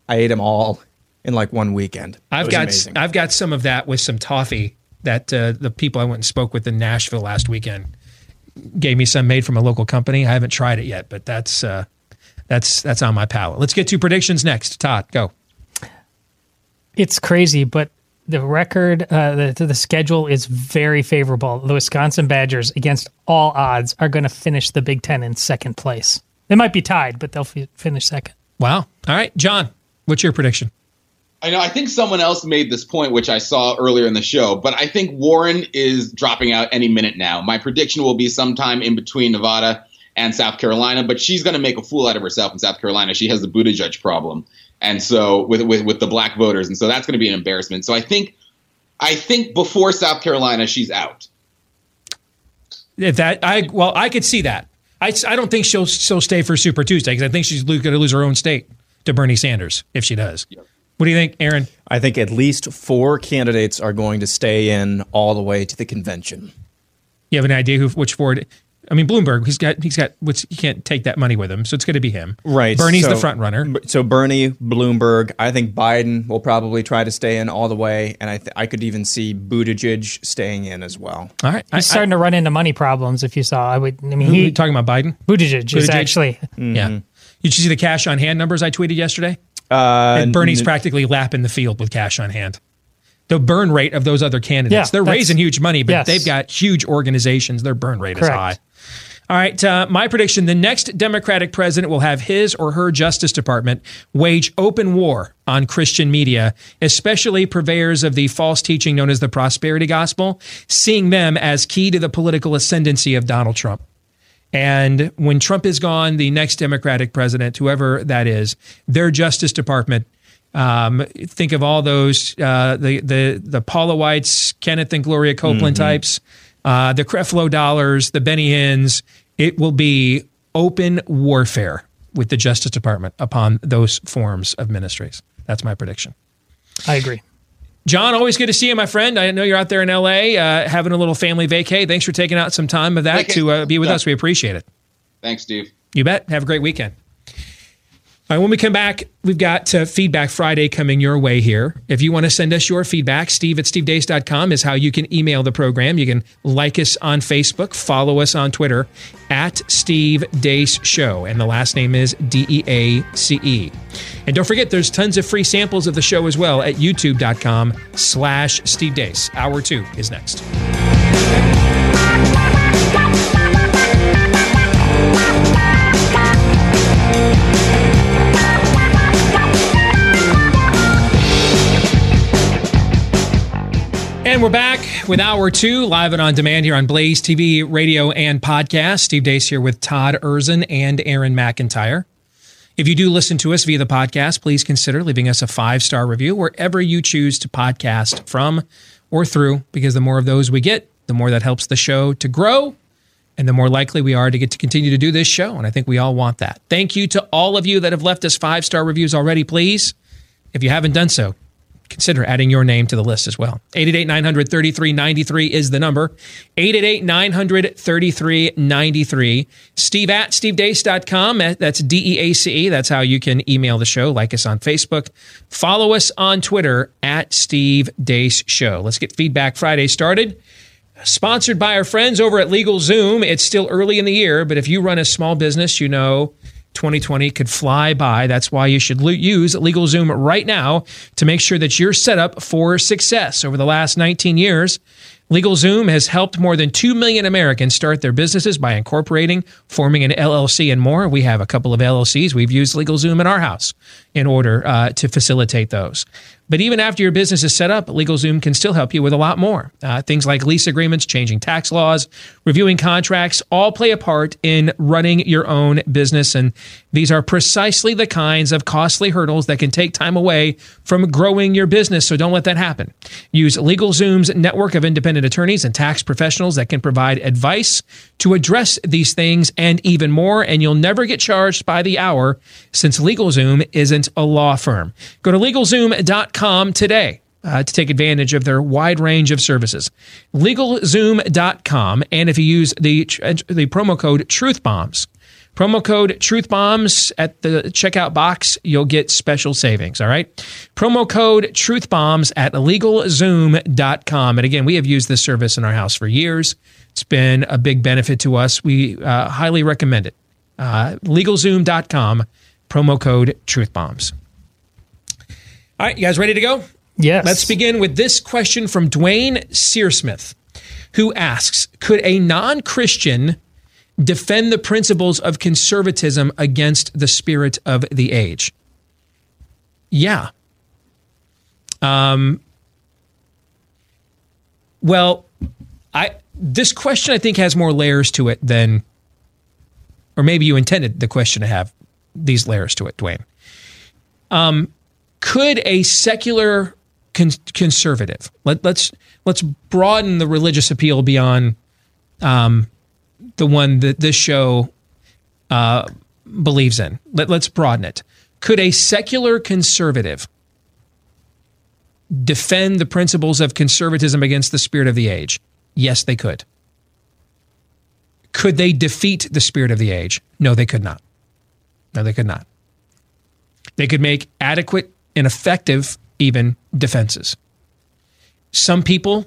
[SPEAKER 17] I ate them all in like one weekend.
[SPEAKER 2] I've got
[SPEAKER 17] amazing.
[SPEAKER 2] I've got some of that with some toffee that uh, the people I went and spoke with in Nashville last weekend gave me some made from a local company. I haven't tried it yet, but that's uh, that's that's on my palate. Let's get to predictions next. Todd, go.
[SPEAKER 16] It's crazy, but the record, uh, the the schedule is very favorable. The Wisconsin Badgers, against all odds, are going to finish the Big Ten in second place. They might be tied, but they'll fi- finish second.
[SPEAKER 2] Wow. All right, John, what's your prediction?
[SPEAKER 18] I know. I think someone else made this point, which I saw earlier in the show, but I think Warren is dropping out any minute now. My prediction will be sometime in between Nevada and South Carolina, but she's going to make a fool out of herself in South Carolina. She has the Buttigieg problem, and so with with with the black voters, and so that's going to be an embarrassment. So I think, I think before South Carolina, she's out.
[SPEAKER 2] If that I well, I could see that. I, I don't think she'll she'll stay for Super Tuesday because I think she's going to lose her own state to Bernie Sanders if she does. What do you think, Aaron?
[SPEAKER 17] I think at least four candidates are going to stay in all the way to the convention.
[SPEAKER 2] You have an idea who which Ford? I mean, Bloomberg. He's got he's got what's he can't take that money with him, so it's going to be him.
[SPEAKER 17] Right.
[SPEAKER 2] Bernie's the
[SPEAKER 17] so-
[SPEAKER 2] front runner.
[SPEAKER 17] So Bernie, Bloomberg. I think Biden will probably try to stay in all the way, and I th- I could even see Buttigieg staying in as well.
[SPEAKER 2] All right.
[SPEAKER 16] He's starting to run into money problems. If you saw, I would. I mean,
[SPEAKER 2] Who,
[SPEAKER 16] he
[SPEAKER 2] you talking about Biden?
[SPEAKER 16] Buttigieg is
[SPEAKER 2] Buttigieg?
[SPEAKER 16] actually. Mm-hmm.
[SPEAKER 2] Yeah. Did you see the cash on hand numbers I tweeted yesterday?
[SPEAKER 17] Uh,
[SPEAKER 2] and Bernie's
[SPEAKER 17] n-
[SPEAKER 2] practically lapping the field with cash on hand. The burn rate of those other candidates,
[SPEAKER 16] Yeah,
[SPEAKER 2] they're raising huge money, but
[SPEAKER 16] yes.
[SPEAKER 2] they've got huge organizations. Their burn rate is high. All right, uh, my prediction the next Democratic president will have his or her Justice Department wage open war on Christian media, especially purveyors of the false teaching known as the prosperity gospel, seeing them as key to the political ascendancy of Donald Trump. And when Trump is gone, the next Democratic president, whoever that is, their Justice Department. Um, think of all those uh, the the the Paula Whites, Kenneth and Gloria Copeland
[SPEAKER 17] Mhm.
[SPEAKER 2] types, uh, the Creflo Dollars, the Benny Hinn's. It will be open warfare with the Justice Department upon those forms of ministries. That's my prediction.
[SPEAKER 16] I agree.
[SPEAKER 2] John, always good to see you, my friend. I know you're out there in LA uh, having a little family vacay. Thanks for taking out some time of that to uh, be with
[SPEAKER 18] Yeah.
[SPEAKER 2] us. We appreciate it.
[SPEAKER 18] Thanks, Steve.
[SPEAKER 2] You bet. Have a great weekend. All right, when we come back, we've got uh, Feedback Friday coming your way here. If you want to send us your feedback, steve at stevedeace.com is how you can email the program. You can like us on Facebook, follow us on Twitter at Steve Deace Show, and the last name is D E A C E. And don't forget, there's tons of free samples of the show as well at youtube.com slash Steve Deace. Hour two is next. We're back with hour two, live and on demand here on Blaze TV, radio, and podcast. Steve Deace here with Todd Erzen and Aaron McIntyre. If you do listen to us via the podcast, please consider leaving us a five star review wherever you choose to podcast from or through, because the more of those we get, the more that helps the show to grow and the more likely we are to get to continue to do this show. And I think we all want that. Thank you to all of you that have left us five star reviews already, please. If you haven't done so, consider adding your name to the list as well. 888 900 3393 is the number. 888 900 3393. Steve at stevedeace.com. That's D E A C E. That's how you can email the show. Like us on Facebook. Follow us on Twitter at Steve Deace Show. Let's get Feedback Friday started. Sponsored by our friends over at LegalZoom. It's still early in the year, but if you run a small business, you know 2020 could fly by. That's why you should use LegalZoom right now to make sure that you're set up for success. Over the last 19 years, LegalZoom has helped more than 2 million Americans start their businesses by incorporating, forming an LLC, and more. We have a couple of LLCs. We've used LegalZoom in our house in order uh, to facilitate those. But even after your business is set up, LegalZoom can still help you with a lot more. Uh, things like lease agreements, changing tax laws, reviewing contracts, all play a part in running your own business. And these are precisely the kinds of costly hurdles that can take time away from growing your business. So don't let that happen. Use LegalZoom's network of independent attorneys and tax professionals that can provide advice to address these things and even more. And you'll never get charged by the hour since LegalZoom isn't a law firm. Go to LegalZoom.com today. Uh, to take advantage of their wide range of services. LegalZoom.com. And if you use the, the promo code TruthBombs, promo code TruthBombs at the checkout box, you'll get special savings. All right. Promo code TruthBombs at LegalZoom.com. And again, we have used this service in our house for years. It's been a big benefit to us. We uh, highly recommend it. Uh, LegalZoom.com, promo code TruthBombs. All right, you guys ready to go?
[SPEAKER 16] Yes.
[SPEAKER 2] Let's begin with this question from Dwayne Searsmith, who asks Could a non Christian defend the principles of conservatism against the spirit of the age? Yeah. Um, well, I this question I think has more layers to it than, or maybe you intended the question to have these layers to it, Dwayne. Um, could a secular con- conservative let, let's let's broaden the religious appeal beyond um, the one that this show uh, believes in. Let, let's broaden it. Could a secular conservative defend the principles of conservatism against the spirit of the age? Yes, they could. Could they defeat the spirit of the age? No, they could not. No, they could not. They could make adequate and effective, even defenses. Some people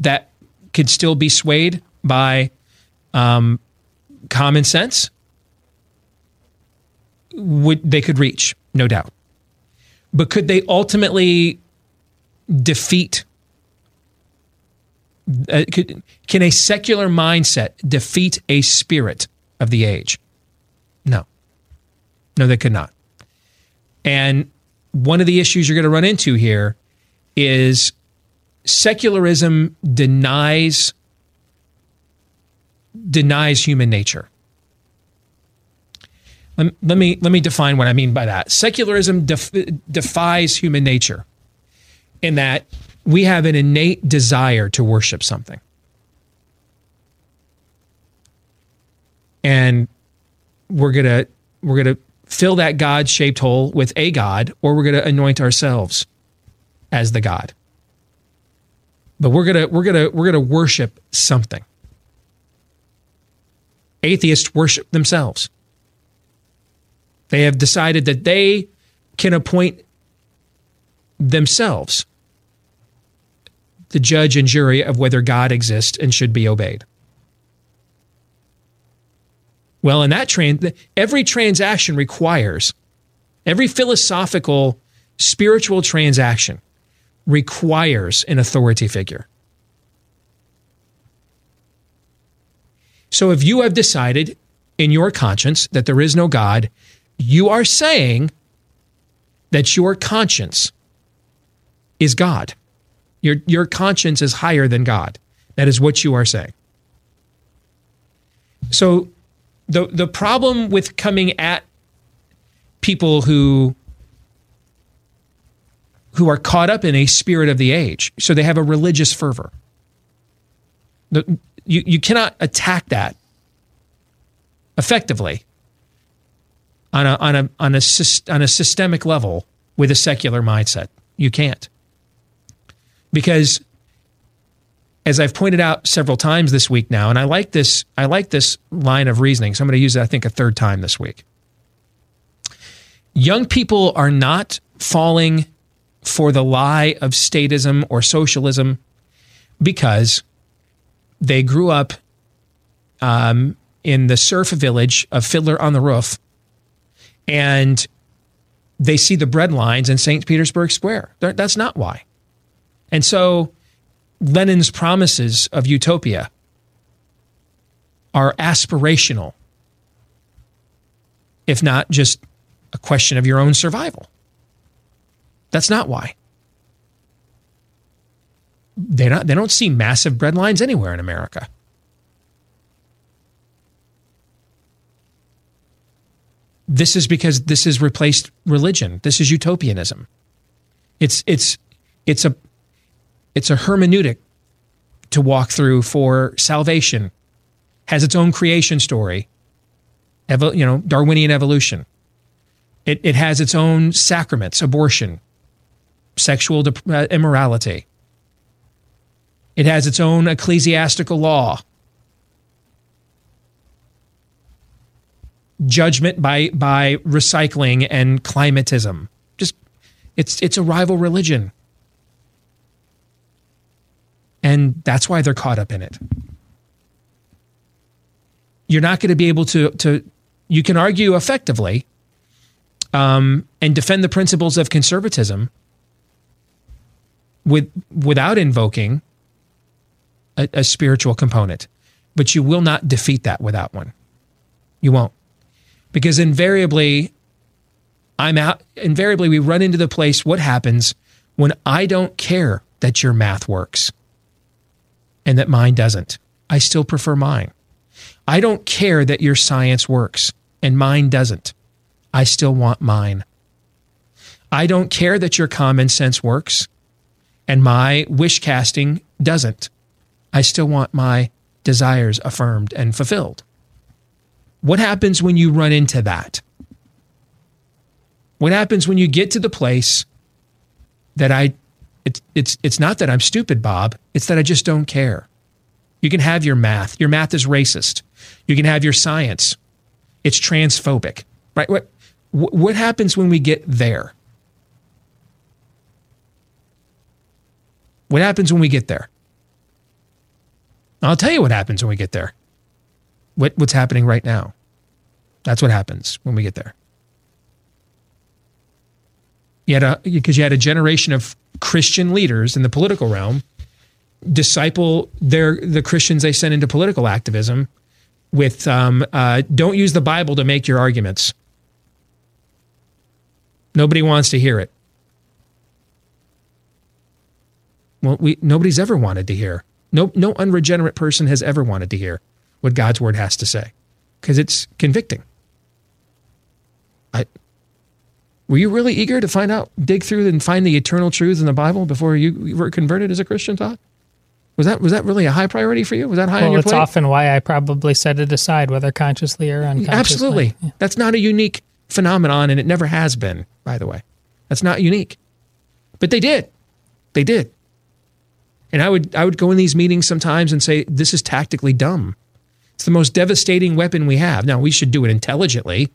[SPEAKER 2] that could still be swayed by um, common sense would they could reach, no doubt. But could they ultimately defeat uh, could, can a secular mindset defeat a spirit of the age? No. No, they could not. And one of the issues you're going to run into here is secularism denies denies human nature. Let, let me let me define what I mean by that. Secularism def, defies human nature in that we have an innate desire to worship something. And we're going to we're going to fill that God-shaped hole with a god or we're going to anoint ourselves as the god. But we're going to we're going to we're going to worship something. Atheists worship themselves. They have decided that they can appoint themselves the judge and jury of whether God exists and should be obeyed. Well, in that train, every transaction requires, every philosophical, spiritual transaction requires an authority figure. So if you have decided in your conscience that there is no God, you are saying that your conscience is God. Your, your conscience is higher than God. That is what you are saying. So the, the problem with coming at people who who are caught up in a spirit of the age, so they have a religious fervor. The, you, you cannot attack that effectively on a, on a, on a, on a systemic level with a secular mindset. You can't. Because as I've pointed out several times this week now, and I like this, I like this line of reasoning. So I'm going to use it, I think, a third time this week. Young people are not falling for the lie of statism or socialism because they grew up um, in the serf village of Fiddler on the Roof and they see the bread lines in St. Petersburg Square. That's not why. And so Lenin's promises of utopia are aspirational, if not just a question of your own survival. That's not why. They not they don't see massive bread lines anywhere in America. This is because this has replaced religion. This is utopianism. It's it's it's a it's a hermeneutic to walk through for salvation. Has its own creation story. Evo, you know, Darwinian evolution. It, it has its own sacraments, abortion, sexual de- uh, immorality. It has its own ecclesiastical law. Judgment by by recycling and climatism. Just it's it's a rival religion. And that's why they're caught up in it. You're not going to be able to to you can argue effectively um, and defend the principles of conservatism with without invoking a, a spiritual component, but you will not defeat that without one. You won't, because invariably, I'm out. Invariably, we run into the place. What happens when I don't care that your math works and that mine doesn't? I still prefer mine. I don't care that your science works and mine doesn't. I still want mine. I don't care that your common sense works and my wish casting doesn't. I still want my desires affirmed and fulfilled. What happens when you run into that? What happens when you get to the place that I it's it's it's not that I'm stupid, Bob. It's that I just don't care. You can have your math. Your math is racist. You can have your science. It's transphobic. Right? What what happens when we get there? What happens when we get there? I'll tell you what happens when we get there. What, what's happening right now? That's what happens when we get there. You had a because you had a generation of Christian leaders in the political realm disciple their the Christians they sent into political activism with um, uh, don't use the Bible to make your arguments. Nobody wants to hear it. Well, we nobody's ever wanted to hear. No, no unregenerate person has ever wanted to hear what God's word has to say because it's convicting. I, were you really eager to find out, dig through and find the eternal truths in the Bible before you were converted as a Christian? Todd, was that was that really a high priority for you? Was that high
[SPEAKER 16] well,
[SPEAKER 2] on your
[SPEAKER 16] it's often why I probably set it aside, whether consciously or unconsciously.
[SPEAKER 2] Absolutely, yeah. that's not a unique phenomenon, and it never has been. By the way, that's not unique. But they did, they did. And I would I would go in these meetings sometimes and say, this is tactically dumb. It's the most devastating weapon we have. Now we should do it intelligently.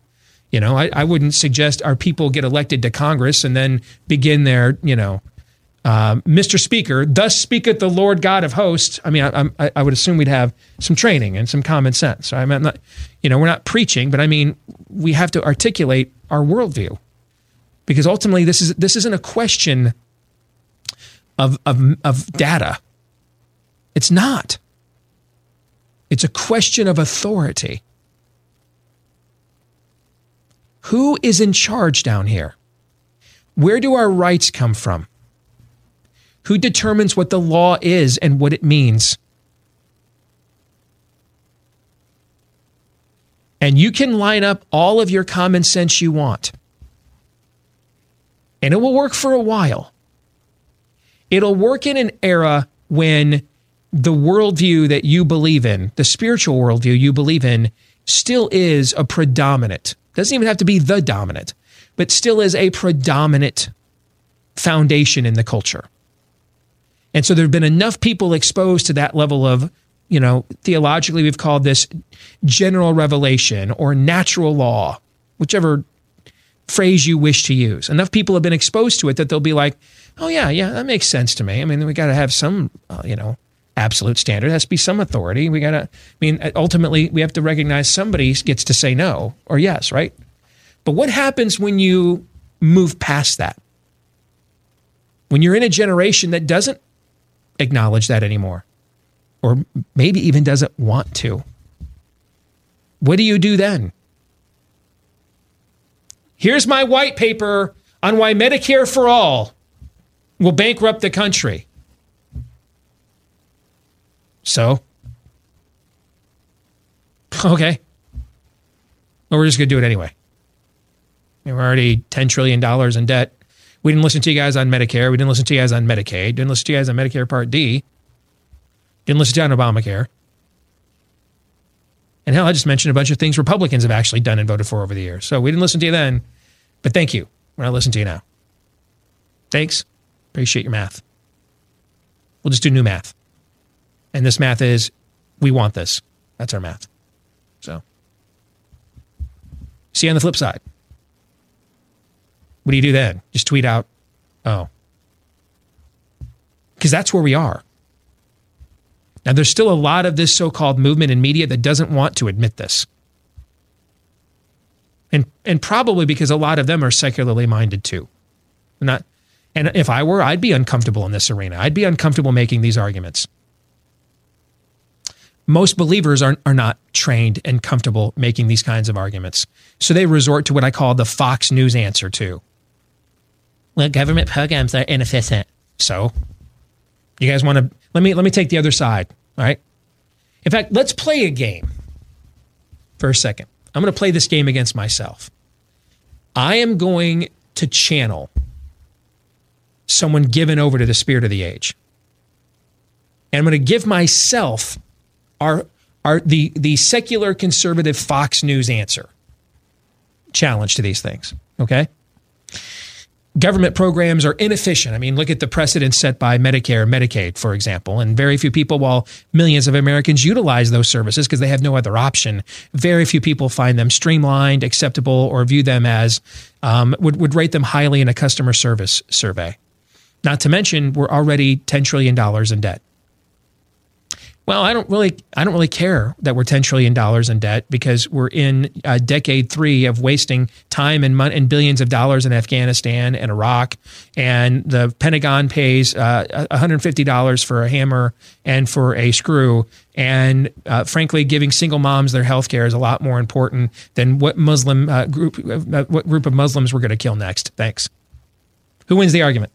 [SPEAKER 2] You know, I, I wouldn't suggest our people get elected to Congress and then begin their, you know, uh, Mr. Speaker, thus speaketh the Lord God of hosts. I mean, I, I, I, would assume we'd have some training and some common sense. I mean, I'm not, you know, we're not preaching, but I mean, we have to articulate our worldview because ultimately this is this isn't a question of, of, of data. It's not. It's a question of authority. Who is in charge down here? Where do our rights come from? Who determines what the law is and what it means? And you can line up all of your common sense you want. And it will work for a while. It'll work in an era when the worldview that you believe in, the spiritual worldview you believe in, still is a predominant. Doesn't even have to be the dominant, but still is a predominant foundation in the culture. And so there have been enough people exposed to that level of, you know, theologically, we've called this general revelation or natural law, whichever phrase you wish to use. Enough people have been exposed to it that they'll be like, oh, yeah, yeah, that makes sense to me. I mean, we got to have some, uh, you know, absolute standard. Has to be some authority. We got to, I mean, ultimately, we have to recognize somebody gets to say no or yes, right? But what happens when you move past that? When you're in a generation that doesn't acknowledge that anymore, or maybe even doesn't want to, what do you do then? Here's my white paper on why Medicare for all will bankrupt the country. So, okay. Well, we're just going to do it anyway. We're already $10 trillion in debt. We didn't listen to you guys on Medicare. We didn't listen to you guys on Medicaid. Didn't listen to you guys on Medicare Part D. Didn't listen to you on Obamacare. And hell, I just mentioned a bunch of things Republicans have actually done and voted for over the years. So we didn't listen to you then, but thank you. We're not listening to you now. Thanks. Appreciate your math. We'll just do new math. And this math is we want this. That's our math. So, see on the flip side. What do you do then? Just tweet out, oh. Because that's where we are. Now, there's still a lot of this so called movement in media that doesn't want to admit this. And, and probably because a lot of them are secularly minded too. Not, and if I were, I'd be uncomfortable in this arena. I'd be uncomfortable making these arguments. Most believers are, are not trained and comfortable making these kinds of arguments. So they resort to what I call the Fox News answer to. Well, government programs are inefficient. So you guys want to let me let me take the other side, all right? In fact, let's play a game for a second. I'm going to play this game against myself. I am going to channel someone given over to the spirit of the age. And I'm going to give myself our, our the, the secular conservative Fox News answer challenge to these things. Okay? government programs are inefficient. I mean, look at the precedent set by Medicare and Medicaid, for example. And very few people, while millions of Americans utilize those services because they have no other option, very few people find them streamlined, acceptable, or view them as, um, would, would rate them highly in a customer service survey. Not to mention, we're already $10 trillion in debt well, I don't really, I don't really care that we're ten trillion dollars in debt because we're in uh, decade three of wasting time and money and billions of dollars in Afghanistan and Iraq, and the Pentagon pays uh, one hundred fifty dollars for a hammer and for a screw, and uh, frankly, giving single moms their health care is a lot more important than what Muslim uh, group, uh, what group of Muslims we're going to kill next. Thanks. Who wins the argument?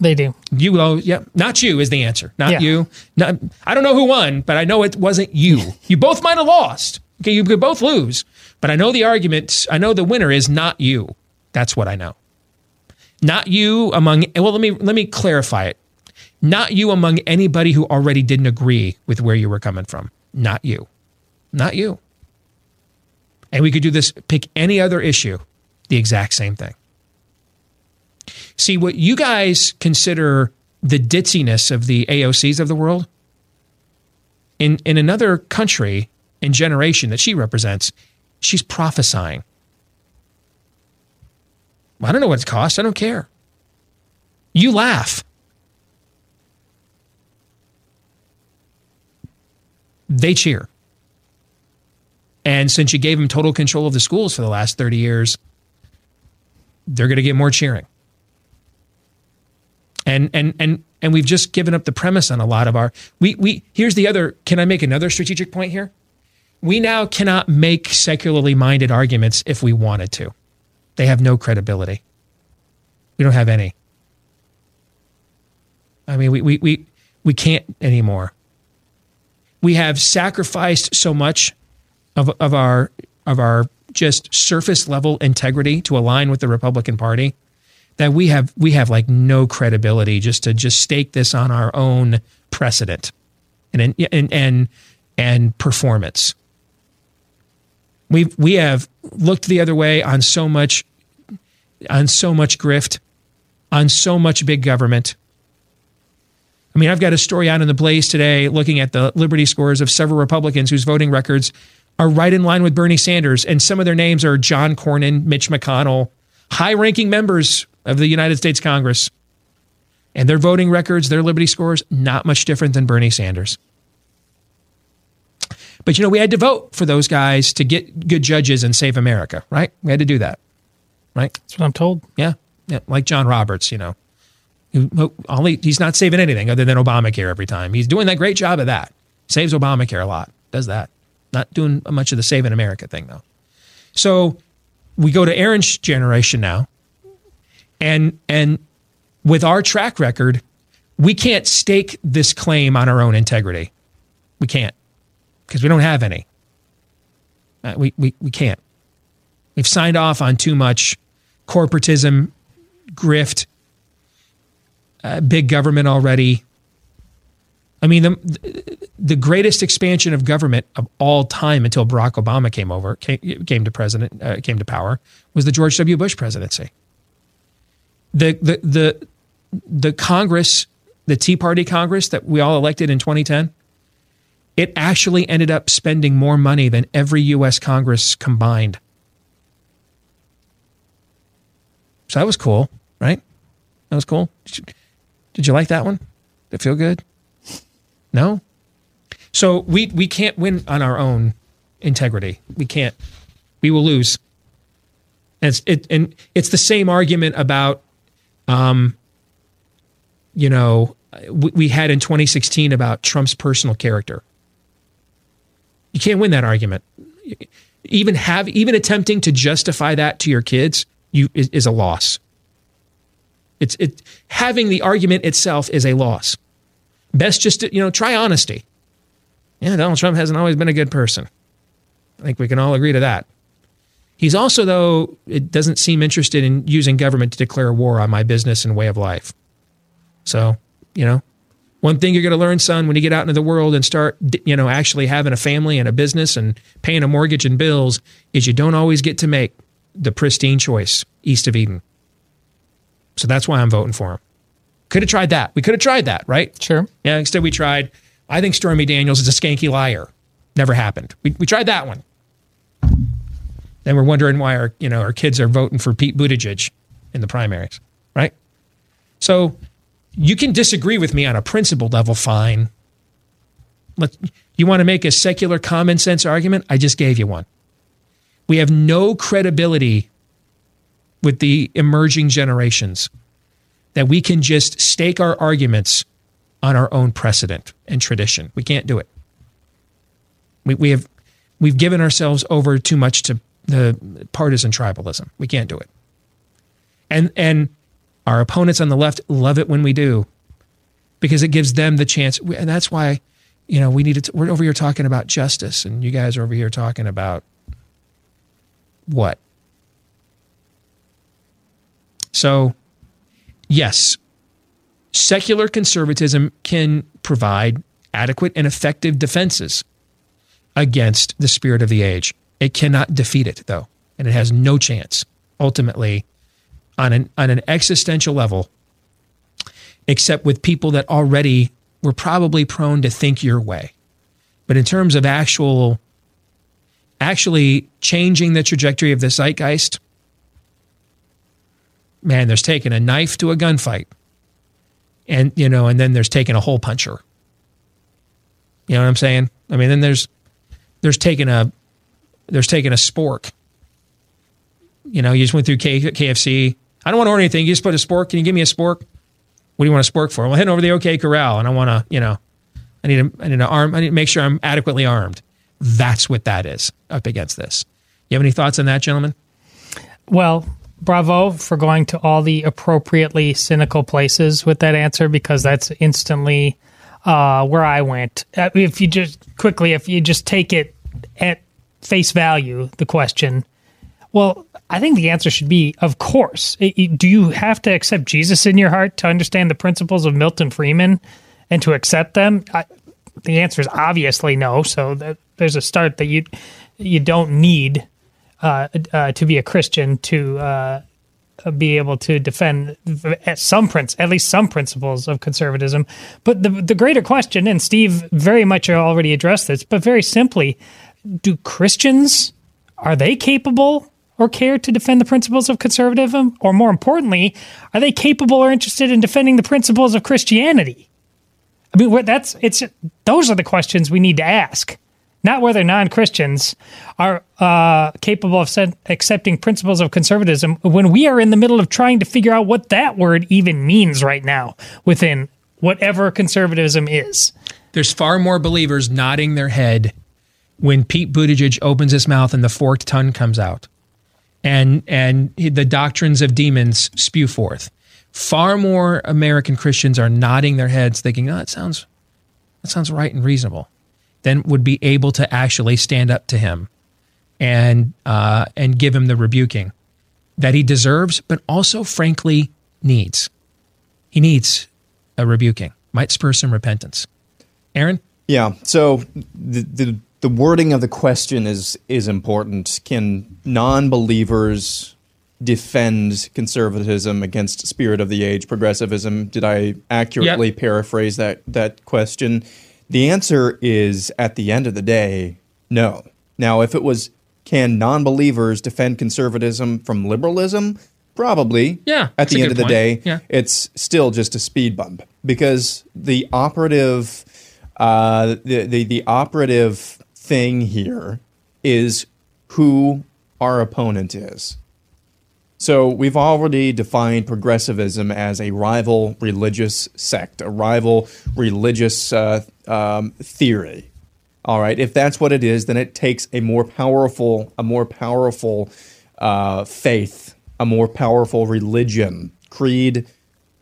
[SPEAKER 16] They do.
[SPEAKER 2] You, oh, yeah, not you is the answer. Not yeah. you. Not, I don't know who won, but I know it wasn't you. You both might have lost. Okay, you could both lose, but I know the argument. I know the winner is not you. That's what I know. Not you among. Well, let me let me clarify it. Not you among anybody who already didn't agree with where you were coming from. Not you. Not you. And we could do this. Pick any other issue. The exact same thing. See, what you guys consider the ditziness of the AOCs of the world, in, in another country and generation that she represents, she's prophesying. I don't know what it costs. I don't care. You laugh. They cheer. And since you gave them total control of the schools for the last 30 years, they're going to get more cheering and and and and we've just given up the premise on a lot of our we we here's the other can i make another strategic point here? We now cannot make secularly minded arguments if we wanted to. They have no credibility. We don't have any. I mean we we we, we can't anymore. We have sacrificed so much of of our of our just surface level integrity to align with the republican party that we have we have like no credibility just to just stake this on our own precedent and and and and performance. We we have looked the other way on so much on so much grift, on so much big government. I mean, I've got a story out in the Blaze today looking at the Liberty scores of several Republicans whose voting records are right in line with Bernie Sanders. And some of their names are John Cornyn, Mitch McConnell, high ranking members of the United States Congress. And their voting records, their Liberty scores, not much different than Bernie Sanders. But you know, we had to vote for those guys to get good judges and save America, right? We had to do that, right?
[SPEAKER 16] That's what I'm told.
[SPEAKER 2] Yeah, yeah. Like John Roberts, you know, only he's not saving anything other than Obamacare every time. He's doing that great job of that. Saves Obamacare a lot. Does that? Not doing much of the saving America thing though. So we go to Aaron's generation now, and and with our track record, we can't stake this claim on our own integrity. We can't because we don't have any. Uh, we, we, we can't. We've signed off on too much corporatism, grift, uh, big government already. I mean, the, the greatest expansion of government of all time until Barack Obama came over, came, came to president, uh, came to power, was the George W. Bush presidency. The, the, the, the Congress, the Tea Party Congress that we all elected in 2010, it actually ended up spending more money than every U.S. Congress combined. So that was cool, right? That was cool. Did you, did you like that one? Did it feel good? No? So we, we can't win on our own integrity. We can't. We will lose. And it's, it, and it's the same argument about, um, you know, we, had in 2016 about Trump's personal character. You can't win that argument. Even have even attempting to justify that to your kids you is, is a loss. It's it having the argument itself is a loss. Best just to, you know try honesty. Yeah, Donald Trump hasn't always been a good person. I think we can all agree to that. He's also, though, it doesn't seem interested in using government to declare war on my business and way of life. So, you know, one thing you're going to learn, son, when you get out into the world and start, you know, actually having a family and a business and paying a mortgage and bills, is you don't always get to make the pristine choice east of Eden. So that's why I'm voting for him. Could have tried that. We could have tried that, right?
[SPEAKER 16] Sure.
[SPEAKER 2] Yeah. Instead, we tried. I think Stormy Daniels is a skanky liar. Never happened. We, we tried that one. Then we're wondering why our you know our kids are voting for Pete Buttigieg in the primaries, right? So you can disagree with me on a principle level, fine. Let, you want to make a secular common sense argument? I just gave you one. We have no credibility with the emerging generations that we can just stake our arguments on our own precedent and tradition. We can't do it. We, we have we've given ourselves over too much to the partisan tribalism. We can't do it. And and our opponents on the left love it when we do because it gives them the chance. And that's why, you know, we need to, we're over here talking about justice and you guys are over here talking about what? So, yes, secular conservatism can provide adequate and effective defenses against the spirit of the age. It cannot defeat it, though, and it has no chance ultimately on an on an existential level, except with people that already were probably prone to think your way. But in terms of actual actually changing the trajectory of the zeitgeist, man, there's taking a knife to a gunfight. And you know, and then there's taking a hole puncher. You know what I'm saying? I mean, then there's there's taking a there's taking a spork. You know, you just went through K- KFC. I don't want to order anything. You just put a spork. Can you give me a spork? What do you want a spork for? Well, heading over the OK Corral, and I want to, you know, I need to, I need to arm. I need to make sure I'm adequately armed. That's what that is up against this. You have any thoughts on that, gentlemen?
[SPEAKER 16] Well, bravo for going to all the appropriately cynical places with that answer because that's instantly uh, where I went. Uh, if you just quickly, if you just take it at face value, the question, well, I think the answer should be, of course. Do you have to accept Jesus in your heart to understand the principles of Milton Friedman and to accept them? I, the answer is obviously no. So that, there's a start that you you don't need uh, uh, to be a Christian to uh, be able to defend at some princ- at least some principles of conservatism. But the the greater question, and Steve very much already addressed this, but very simply, do Christians are they capable or care to defend the principles of conservatism, or more importantly, are they capable or interested in defending the principles of Christianity? I mean, that's it's those are the questions we need to ask not whether non Christians are uh, capable of set, accepting principles of conservatism when we are in the middle of trying to figure out what that word even means right now within whatever conservatism is.
[SPEAKER 2] There's far more believers nodding their head when Pete Buttigieg opens his mouth and the forked tongue comes out, and and the doctrines of demons spew forth. Far more American Christians are nodding their heads, thinking, "Oh, that sounds that sounds right and reasonable." then would be able to actually stand up to him and uh, and give him the rebuking that he deserves, but also frankly needs. He needs a rebuking. Might spur some repentance. Aaron?
[SPEAKER 17] Yeah. So the, the the wording of the question is is important. Can non-believers defend conservatism against spirit of the age progressivism? Did I accurately yep. paraphrase that that question? The answer is at the end of the day, no. Now, if it was can non believers defend conservatism from liberalism? Probably.
[SPEAKER 2] Yeah.
[SPEAKER 17] At the end of the
[SPEAKER 2] point.
[SPEAKER 17] day,
[SPEAKER 2] yeah.
[SPEAKER 17] it's still just a speed bump because the operative, uh, the, the, the operative thing here is who our opponent is. So we've already defined progressivism as a rival religious sect, a rival religious uh, um, theory. All right, if that's what it is, then it takes a more powerful, a more powerful uh, faith, a more powerful religion, creed,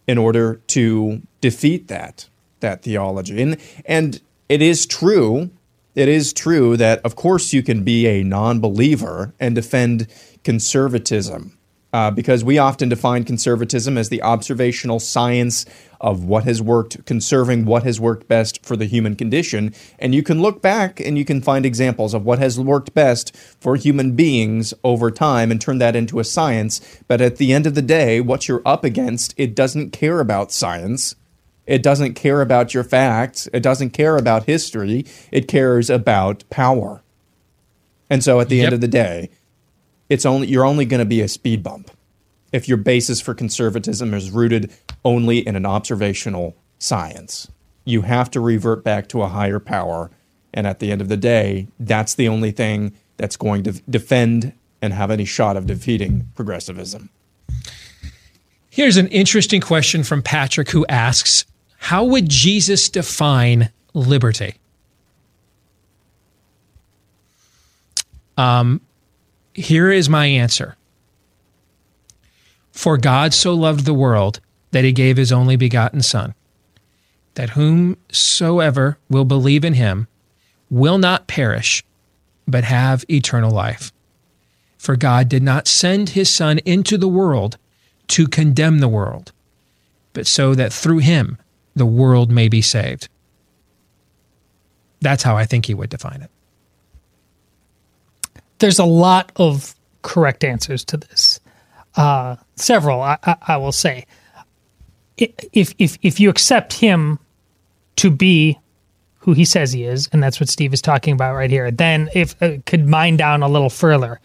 [SPEAKER 17] in order to defeat that that theology. And and it is true, it is true that of course you can be a non-believer and defend conservatism uh, because we often define conservatism as the observational science of what has worked, conserving what has worked best for the human condition. And you can look back and you can find examples of what has worked best for human beings over time and turn that into a science. But at the end of the day, what you're up against, it doesn't care about science. It doesn't care about your facts. It doesn't care about history. It cares about power. And so at the yep. end of the day, it's only you're only going to be a speed bump if your basis for conservatism is rooted only in an observational science. You have to revert back to a higher power, and at the end of the day, that's the only thing that's going to defend and have any shot of defeating progressivism.
[SPEAKER 2] Here's an interesting question from Patrick who asks, how would Jesus define liberty? Um, here is my answer. For God so loved the world that he gave his only begotten Son, that whomsoever will believe in him will not perish, but have eternal life. For God did not send his Son into the world to condemn the world, but so that through him the world may be saved. That's how I think he would define it
[SPEAKER 16] there's a lot of correct answers to this. Uh, several, I, I, I, will say. If if if you accept him to be who he says he is, and that's what Steve is talking about right here, then if uh, could mine down a little further,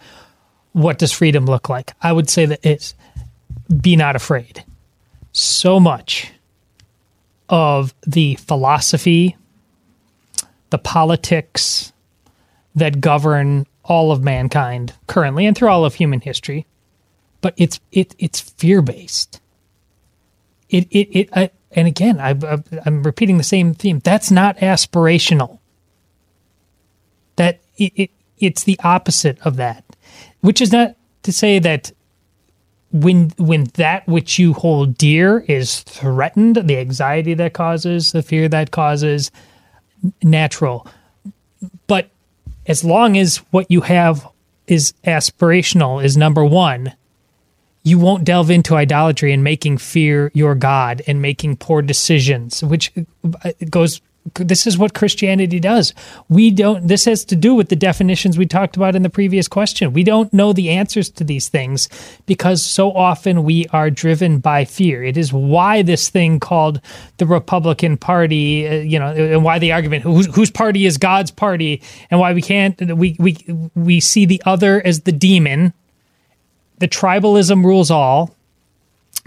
[SPEAKER 16] what does freedom look like? I would say that it's be not afraid. So much of the philosophy, the politics that govern all of mankind currently and through all of human history, but it's it it's fear based. It it it I, and again I, I I'm repeating the same theme. That's not aspirational. That it, it it's the opposite of that, which is not to say that when when that which you hold dear is threatened, the anxiety that causes, the fear that causes, natural. But as long as what you have is aspirational is number one you won't delve into idolatry and making fear your god and making poor decisions which uh, goes this is what Christianity does. We don't, this has to do with the definitions we talked about in the previous question. We don't know the answers to these things because so often we are driven by fear. It is why this thing called the Republican Party, uh, you know, and why the argument whose, whose party is God's party and why we can't, we, we, we see the other as the demon. The tribalism rules all.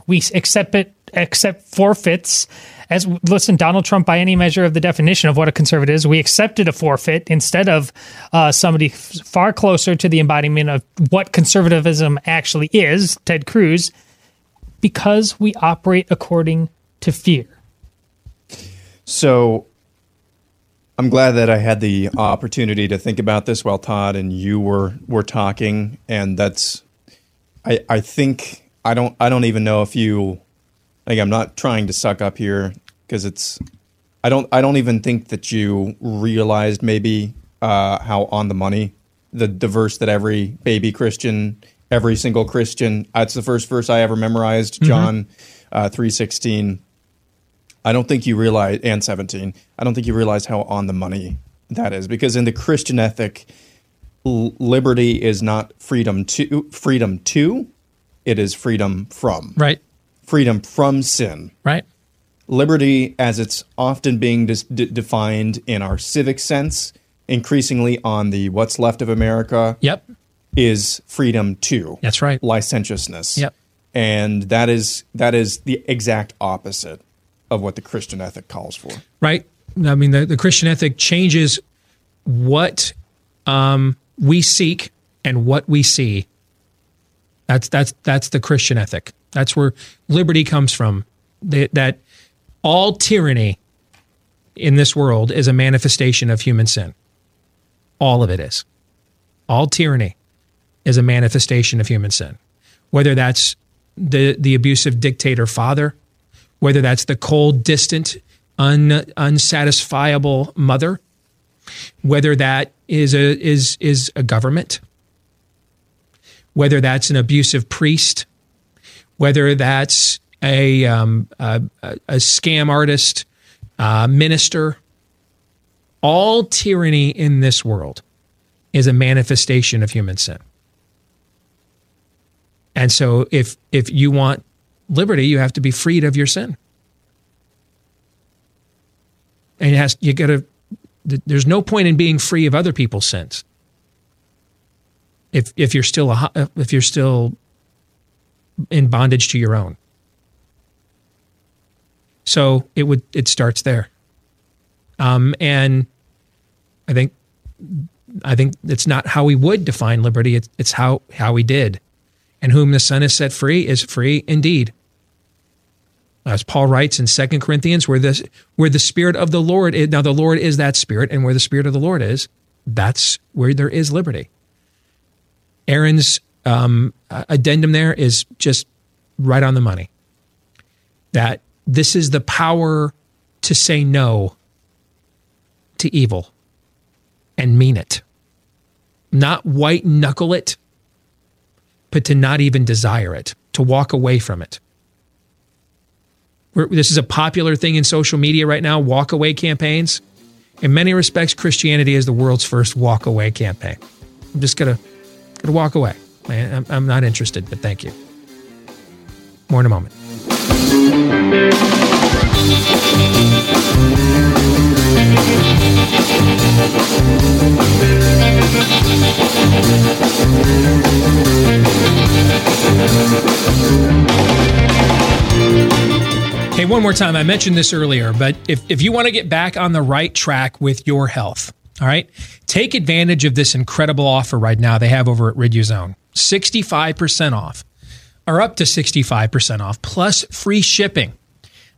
[SPEAKER 16] We accept it, accept forfeits as listen, Donald Trump, by any measure of the definition of what a conservative is, we accepted a forfeit instead of uh, somebody far closer to the embodiment of what conservatism actually is, Ted Cruz, because we operate according to fear.
[SPEAKER 17] So I'm glad that I had the opportunity to think about this while Todd and you were were talking, and that's I I think I don't I don't even know if you like I'm not trying to suck up here because it's I don't I don't even think that you realized maybe uh, how on the money the, the verse that every baby Christian every single Christian that's the first verse I ever memorized
[SPEAKER 2] Mm-hmm.
[SPEAKER 17] John uh, three sixteen. I don't think you realize and seventeen. I don't think you realize how on the money that is because in the Christian ethic, l- liberty is not freedom to freedom to, it is freedom from
[SPEAKER 2] Right.
[SPEAKER 17] Freedom from sin.
[SPEAKER 2] Right.
[SPEAKER 17] Liberty, as it's often being dis- d- defined in our civic sense, increasingly on the what's left of America.
[SPEAKER 2] Yep.
[SPEAKER 17] Is freedom to.
[SPEAKER 2] That's right.
[SPEAKER 17] Licentiousness.
[SPEAKER 2] Yep.
[SPEAKER 17] And that is that is the exact opposite of what the Christian ethic calls for.
[SPEAKER 2] right? I mean, the, the Christian ethic changes what um, we seek and what we see. That's that's that's the Christian ethic. That's where liberty comes from. That, all tyranny in this world is a manifestation of human sin. All of it is. All tyranny is a manifestation of human sin. Whether that's the the abusive dictator father, whether that's the cold, distant, un, unsatisfiable mother, whether that is a is is a government, whether that's an abusive priest, whether that's a um, a, a scam artist, uh, minister. All tyranny in this world is a manifestation of human sin. And so if if you want liberty, you have to be freed of your sin. And it has you got to there's no point in being free of other people's sins. If if you're still a, if you're still in bondage to your own. So it would it starts there. Um, and I think I think it's not how we would define liberty. It's, it's how how we did, and whom the Son has set free is free indeed. As Paul writes in 2 Corinthians, where this where the Spirit of the Lord is now the Lord is that Spirit, and where the Spirit of the Lord is, that's where there is liberty. Aaron's um, addendum there is just right on the money. That this is the power to say no to evil and mean it. Not white knuckle it, but to not even desire it, to walk away from it. We're, this is a popular thing in social media right now walk away campaigns. In many respects, Christianity is the world's first walk away campaign. I'm just going to walk away. I'm, I'm not interested, but thank you. More in a moment. Hey, one more time. I mentioned this earlier, but if, if you want to get back on the right track with your health, all right, take advantage of this incredible offer right now they have over at Riduzone 65% off, or up to 65% off, plus free shipping.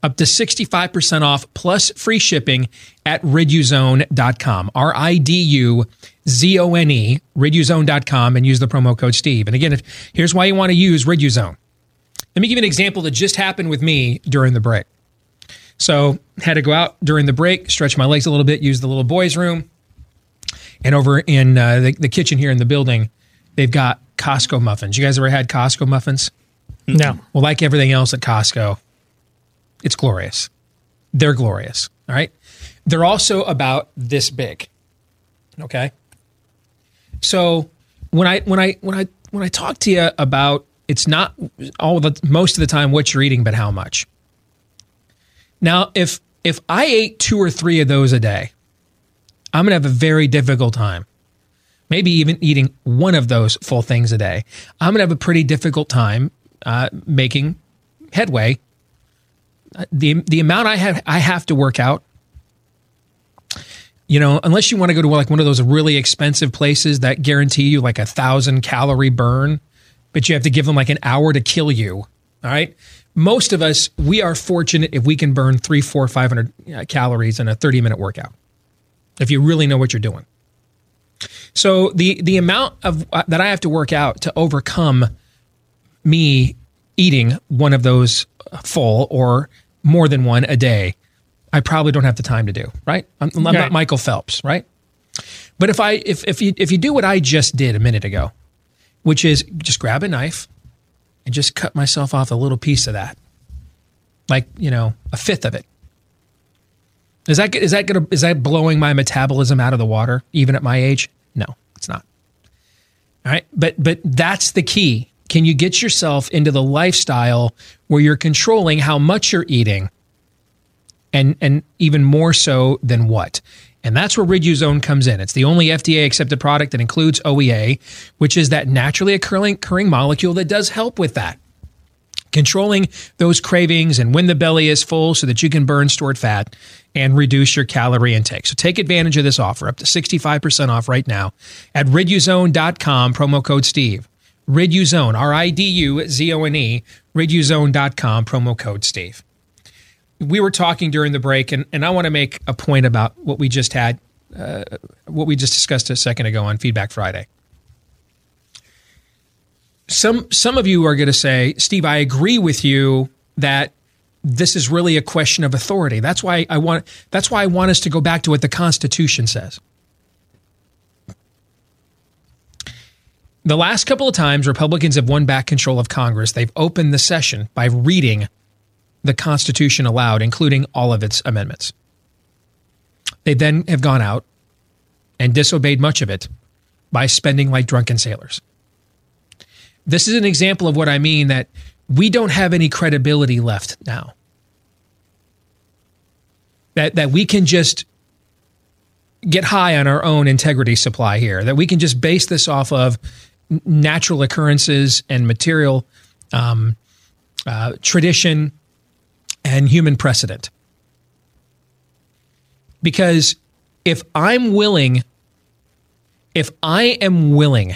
[SPEAKER 2] Up to 65% off plus free shipping at riduzone.com. R I D U Z O N E, riduzone.com, and use the promo code Steve. And again, if, here's why you want to use Riduzone. Let me give you an example that just happened with me during the break. So, had to go out during the break, stretch my legs a little bit, use the little boys' room. And over in uh, the, the kitchen here in the building, they've got Costco muffins. You guys ever had Costco muffins?
[SPEAKER 16] No.
[SPEAKER 2] Well, like everything else at Costco, it's glorious. They're glorious. All right. They're also about this big. Okay. So when I when I when I when I talk to you about it's not all the most of the time what you're eating, but how much. Now, if if I ate two or three of those a day, I'm gonna have a very difficult time. Maybe even eating one of those full things a day. I'm gonna have a pretty difficult time uh, making headway. Uh, the the amount I have I have to work out you know, unless you want to go to like one of those really expensive places that guarantee you like a thousand calorie burn, but you have to give them like an hour to kill you. All right. Most of us, we are fortunate if we can burn three, four, 500 uh, calories in a 30 minute workout. If you really know what you're doing. So the, the amount of uh, that I have to work out to overcome me eating one of those full or more than one a day I probably don't have the time to do, right? I'm, I'm not Michael Phelps, right? But if I if if you if you do what I just did a minute ago, which is just grab a knife and just cut myself off a little piece of that, like you know a fifth of it. Is that is that gonna is that blowing my metabolism out of the water even at my age? No, it's not. All right, but but that's the key. Can you get yourself into the lifestyle where you're controlling how much you're eating and and even more so than what. And that's where Riduzone comes in. It's the only FDA accepted product that includes OEA, which is that naturally occurring, occurring molecule that does help with that. Controlling those cravings and when the belly is full so that you can burn stored fat and reduce your calorie intake. So take advantage of this offer, up to 65% off right now at riduzone.com, promo code Steve. Riduzone, R I D U Z O N E, riduzone.com, promo code Steve we were talking during the break, and, and I want to make a point about what we just had, uh, what we just discussed a second ago on Feedback Friday. Some some of you are going to say, Steve, I agree with you that this is really a question of authority. That's why I want that's why I want us to go back to what the Constitution says. The last couple of times Republicans have won back control of Congress, they've opened the session by reading the Constitution aloud, including all of its amendments. They then have gone out and disobeyed much of it by spending like drunken sailors. This is an example of what I mean that we don't have any credibility left now. That, that we can just get high on our own integrity supply here, that we can just base this off of natural occurrences and material um, uh, tradition and human precedent. Because if I'm willing, if I am willing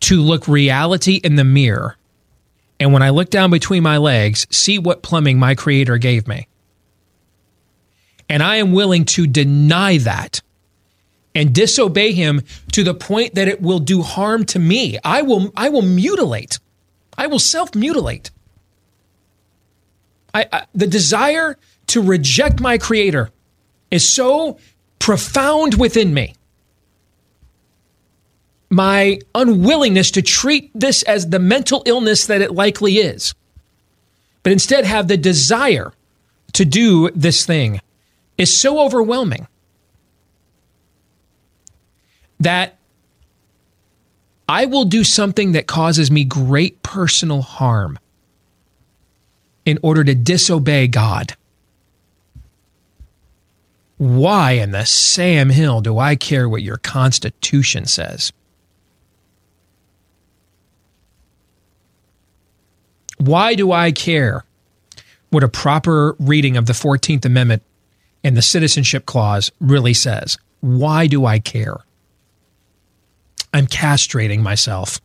[SPEAKER 2] to look reality in the mirror, and when I look down between my legs, see what plumbing my creator gave me, and I am willing to deny that and disobey him to the point that it will do harm to me, I will, I will mutilate. I will self mutilate I, I, the desire to reject my creator is so profound within me. My unwillingness to treat this as the mental illness that it likely is, but instead have the desire to do this thing is so overwhelming that I will do something that causes me great personal harm in order to disobey God. Why in the Sam Hill do I care what your Constitution says? Why do I care what a proper reading of the 14th Amendment and the Citizenship Clause really says? Why do I care? I'm castrating myself.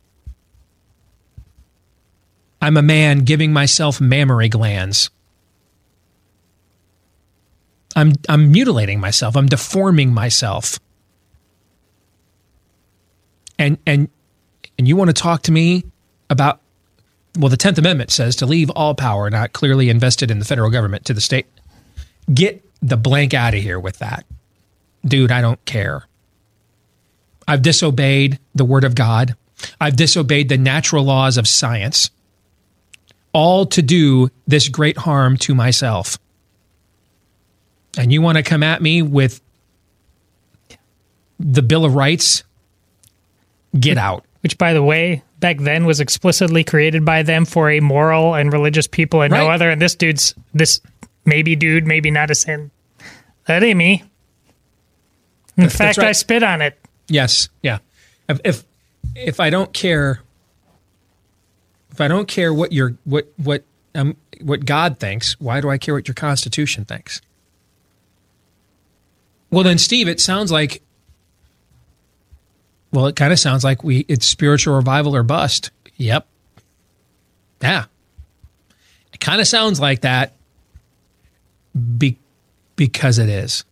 [SPEAKER 2] I'm a man giving myself mammary glands. I'm, I'm mutilating myself. I'm deforming myself. And, and, and you want to talk to me about, well, the 10th Amendment says to leave all power not clearly invested in the federal government to the state. Get the blank out of here with that. Dude, I don't care. I've disobeyed the word of God. I've disobeyed the natural laws of science all to do this great harm to myself. and you want to come at me with the Bill of Rights, get out.
[SPEAKER 16] Which, by the way, back then was explicitly created by them for a moral and religious people and no other. And this dude's this maybe dude, maybe not a sin. That ain't me. In
[SPEAKER 2] That's- that's
[SPEAKER 16] fact, I spit on it.
[SPEAKER 2] Yes, yeah. If if if I don't care, if I don't care what your what what um what God thinks, why do I care what your Constitution thinks? Well, then, Steve, it sounds like. Well, it kind of sounds like we it's spiritual revival or bust. Yep. Yeah. It kind of sounds like that. Be, because it is.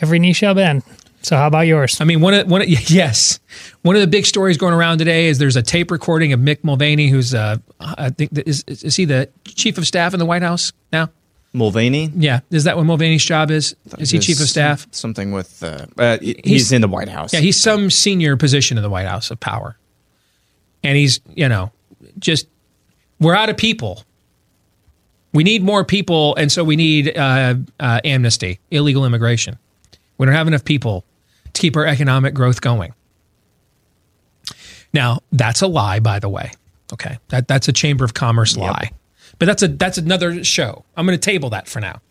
[SPEAKER 16] Every knee shall bend. So how about yours?
[SPEAKER 2] I mean, one of one of, yes, one of the big stories going around today is there's a tape recording of Mick Mulvaney, who's uh, I think that is is he the chief of staff in the White House now?
[SPEAKER 17] Mulvaney.
[SPEAKER 2] Yeah, is that what Mulvaney's job is? Is he chief of staff?
[SPEAKER 17] Something with uh, uh, he's, in the White House.
[SPEAKER 2] Yeah, he's some senior position in the White House of power, and he's you know just we're out of people. We need more people, and so we need uh, uh, amnesty, illegal immigration. We don't have enough people to keep our economic growth going. Now, that's a lie, by the way. Okay, that that's a Chamber of Commerce lie, but that's a that's another show. I'm going to table that for now.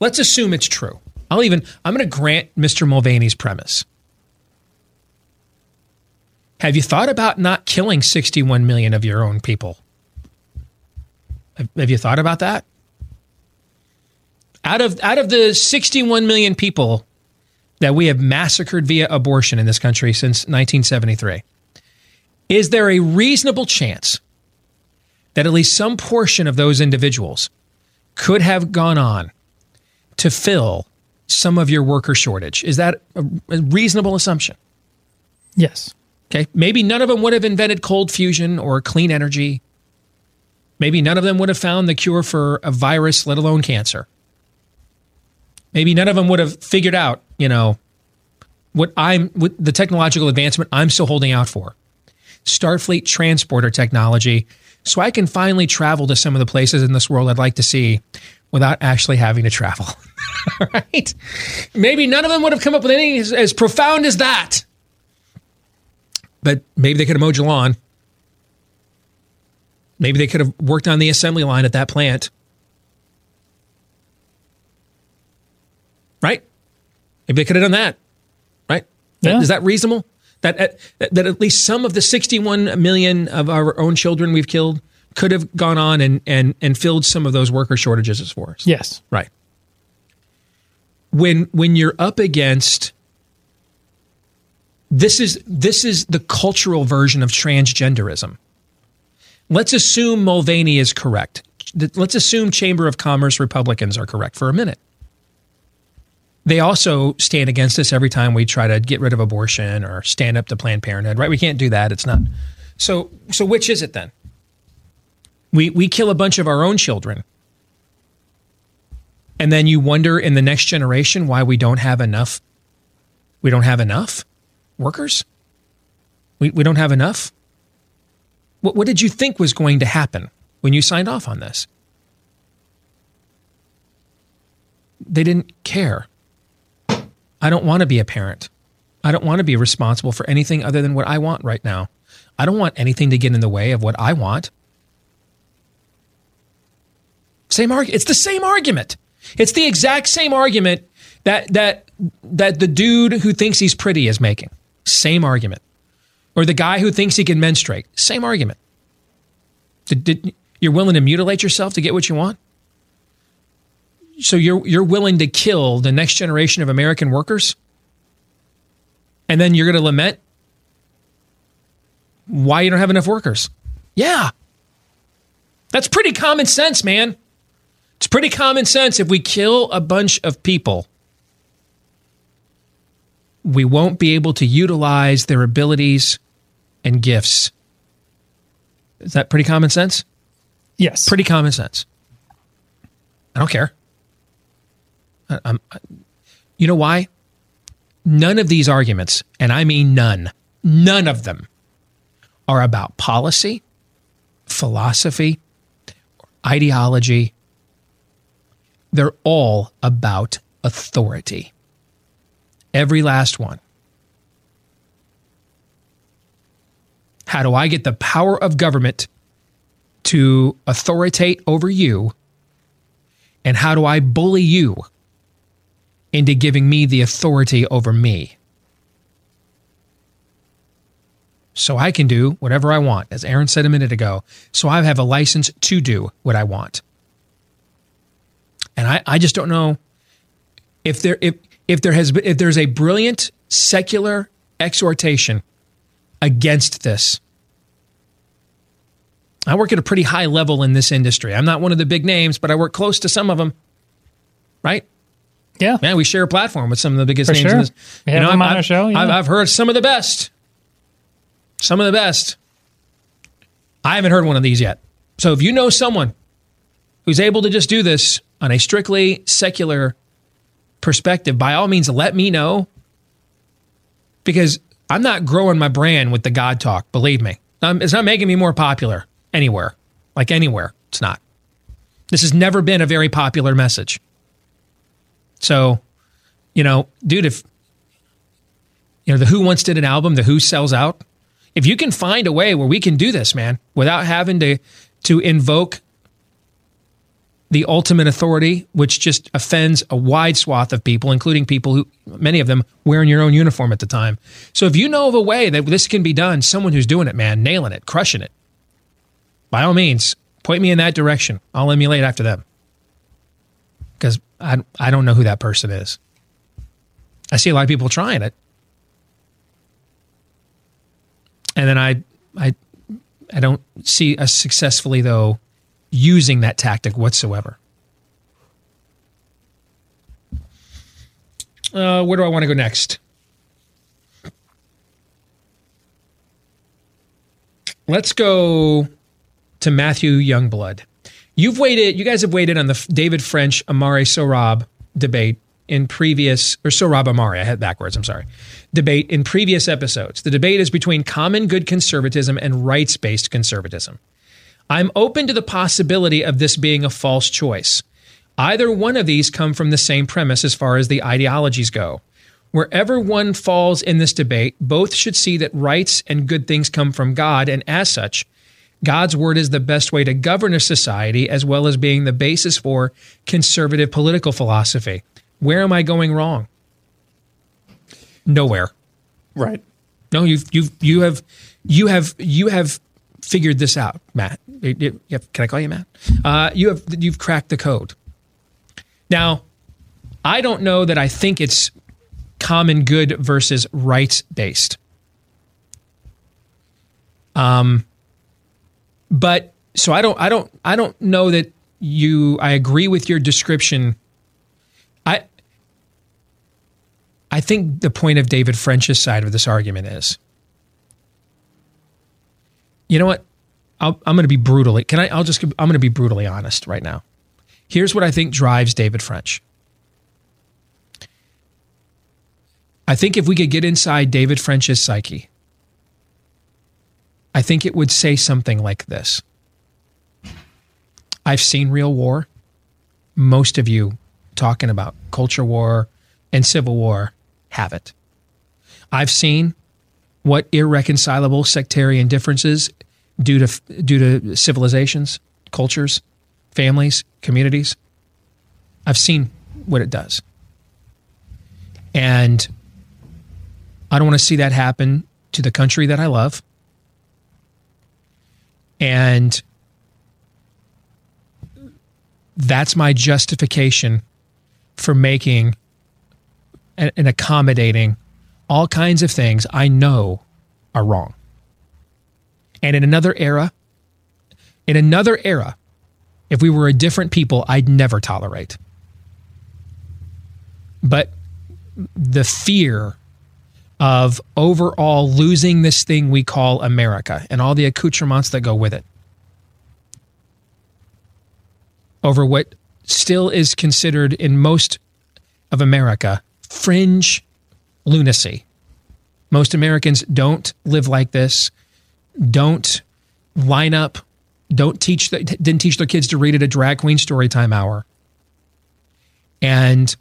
[SPEAKER 2] Let's assume it's true. I'll even I'm going to grant Mr. Mulvaney's premise. Have you thought about not killing 61 million of your own people? Have, you thought about that? Out of out of the 61 million people that we have massacred via abortion in this country since 1973, is there a reasonable chance that at least some portion of those individuals could have gone on to fill some of your worker shortage? Is that a reasonable assumption?
[SPEAKER 16] Yes.
[SPEAKER 2] Okay. Maybe none of them would have invented cold fusion or clean energy. Maybe none of them would have found the cure for a virus, let alone cancer. Maybe none of them would have figured out, you know, what I'm, what the technological advancement I'm still holding out for Starfleet transporter technology, so I can finally travel to some of the places in this world I'd like to see without actually having to travel. Right. Maybe none of them would have come up with anything as, as profound as that but maybe they could have mowed. Maybe they could have worked on the assembly line at that plant. Right? Maybe they could have done that. Right?
[SPEAKER 16] Yeah.
[SPEAKER 2] Is that reasonable? That at, that at least some of the 61 million of our own children we've killed could have gone on and, and, and filled some of those worker shortages for us.
[SPEAKER 16] Yes.
[SPEAKER 2] Right. When when you're up against this is this is the cultural version of transgenderism. Let's assume Mulvaney is correct. Let's assume Chamber of Commerce Republicans are correct for a minute. They also stand against us every time we try to get rid of abortion or stand up to Planned Parenthood, right? We can't do that. It's not. So so which is it then? We we kill a bunch of our own children. And then you wonder in the next generation why we don't have enough we don't have enough workers? We, we don't have enough? What, what did you think was going to happen when you signed off on this? They didn't care. I don't want to be a parent. I don't want to be responsible for anything other than what I want right now. I don't want anything to get in the way of what I want. Same argument. It's the same argument. It's the exact same argument that that that the dude who thinks he's pretty is making. Same argument. Or the guy who thinks he can menstruate. Same argument. Did, did, you're willing to mutilate yourself to get what you want? So you're you're willing to kill the next generation of American workers? And then you're going to lament why you don't have enough workers. Yeah. That's pretty common sense, man. It's pretty common sense. If we kill a bunch of people, we won't be able to utilize their abilities and gifts. Is that pretty common sense?
[SPEAKER 16] Yes.
[SPEAKER 2] Pretty common sense. I don't care. I, I'm, I- you know why? None of these arguments, and I mean none, none of them are about policy, philosophy, ideology. They're all about authority. Every last one. How do I get the power of government to authoritate over you? And how do I bully you into giving me the authority over me? So I can do whatever I want, as Aaron said a minute ago. So I have a license to do what I want. And I, I just don't know if there if if there has if there's a brilliant secular exhortation against this. I work at a pretty high level in this industry. I'm not one of the big names, but I work close to some of them. Right?
[SPEAKER 16] Yeah.
[SPEAKER 2] Man, we share a platform with some of the biggest
[SPEAKER 16] For
[SPEAKER 2] names
[SPEAKER 16] sure.
[SPEAKER 2] in this.
[SPEAKER 16] We have them on our show, yeah.
[SPEAKER 2] I've, I've heard some of the best. Some of the best. I haven't heard one of these yet. So if you know someone who's able to just do this on a strictly secular perspective, by all means, let me know. Because I'm not growing my brand with the God talk, believe me. Um, it's not making me more popular anywhere. Like anywhere. It's not. This has never been a very popular message. So, you know, dude, if, you know, the Who once did an album, the Who sells out. If you can find a way where we can do this, man, without having to, to invoke the ultimate authority, which just offends a wide swath of people, including people who, many of them, wearing your own uniform at the time. So if you know of a way that this can be done, someone who's doing it, man, nailing it, crushing it, by all means, point me in that direction. I'll emulate after them. Because I, I don't know who that person is. I see a lot of people trying it. And then I, I, I don't see us successfully, though, using that tactic whatsoever. Uh, where do I want to go next? Let's go to Matthew Youngblood. You've waited, you guys have waited on the David French Ahmari Sohrab debate in previous, or Sohrab Ahmari, I had backwards, I'm sorry, debate in previous episodes. The debate is between common good conservatism and rights based conservatism. I'm open to the possibility of this being a false choice. Either one of these come from the same premise as far as the ideologies go. Wherever one falls in this debate, both should see that rights and good things come from God, and as such, God's word is the best way to govern a society as well as being the basis for conservative political philosophy. Where am I going wrong? Nowhere.
[SPEAKER 17] Right.
[SPEAKER 2] No, you've you've you have you have you have figured this out, Matt. Can I call you Matt? Uh, you have you've cracked the code. Now, I don't know that I think it's common good versus rights based. Um, but so I don't I don't I don't know that you I agree with your description. I I think the point of David French's side of this argument is you know what? I'll, I'm going to be brutally. Can I? I'll just. I'm going to be brutally honest right now. Here's what I think drives David French. I think if we could get inside David French's psyche, I think it would say something like this. I've seen real war. Most of you talking about culture war and civil war have it. I've seen what irreconcilable sectarian differences due to due to civilizations, cultures, families, communities. I've seen what it does. And I don't want to see that happen to the country that I love. And that's my justification for making and, accommodating all kinds of things I know are wrong. And in another era, in another era, if we were a different people, I'd never tolerate. But the fear of overall losing this thing we call America and all the accoutrements that go with it over what still is considered in most of America fringe lunacy. Most Americans don't live like this, don't line up, don't teach, the, didn't teach their kids to read at a drag queen story time hour. And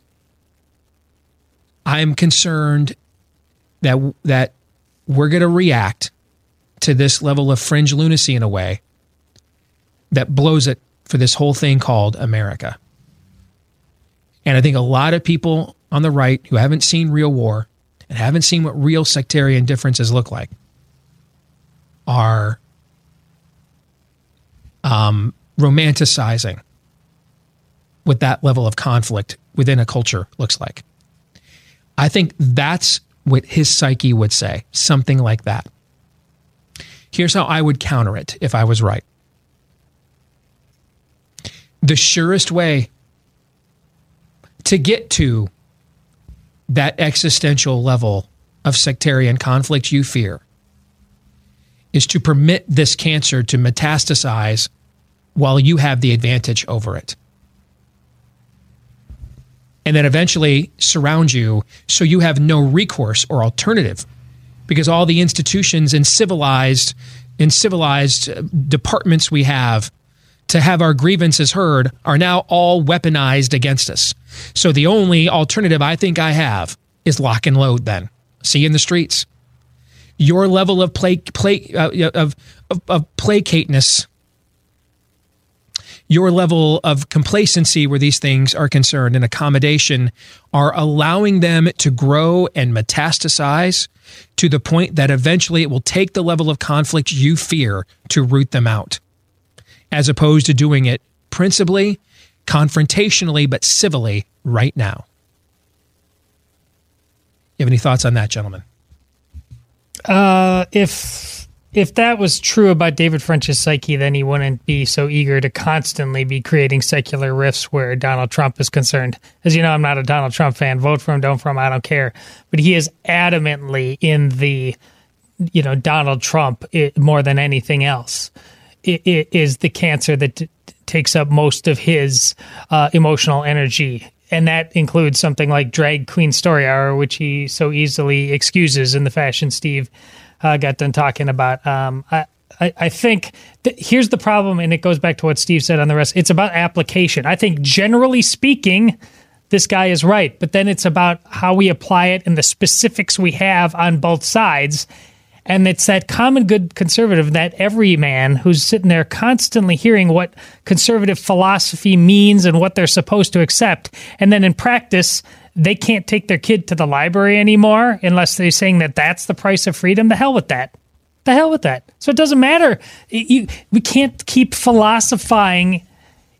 [SPEAKER 2] I'm concerned that that we're going to react to this level of fringe lunacy in a way that blows it for this whole thing called America. And I think a lot of people on the right who haven't seen real war and haven't seen what real sectarian differences look like are um, romanticizing what that level of conflict within a culture looks like. I think that's what his psyche would say, something like that. Here's how I would counter it if I was right. The surest way to get to that existential level of sectarian conflict you fear is to permit this cancer to metastasize while you have the advantage over it. And then eventually surround you so you have no recourse or alternative because all the institutions and civilized in civilized uh, departments we have to have our grievances heard are now all weaponized against us. So the only alternative I think I have is lock and load then. See you in the streets. Your level of play, play uh, of, of, of placateness, your level of complacency where these things are concerned and accommodation are allowing them to grow and metastasize to the point that eventually it will take the level of conflict you fear to root them out as opposed to doing it principally, confrontationally, but civilly right now. You have any thoughts on that, gentlemen?
[SPEAKER 16] Uh, if if that was true about David French's psyche, then he wouldn't be so eager to constantly be creating secular rifts where Donald Trump is concerned. As you know, I'm not a Donald Trump fan. Vote for him, don't for him, I don't care. But he is adamantly in the, you know, Donald Trump it, more than anything else. Is the cancer that t- takes up most of his uh, emotional energy and that includes something like drag queen story hour, which he so easily excuses in the fashion Steve uh, got done talking about. Um, I, I, I think that here's the problem, and it goes back to what Steve said on the rest. It's about application. I think generally speaking, this guy is right, but then it's about how we apply it and the specifics we have on both sides. And it's that common good conservative, that every man who's sitting there constantly hearing what conservative philosophy means and what they're supposed to accept. And then in practice, they can't take their kid to the library anymore unless they're saying that that's the price of freedom. The hell with that. The hell with that. So it doesn't matter. You, we can't keep philosophizing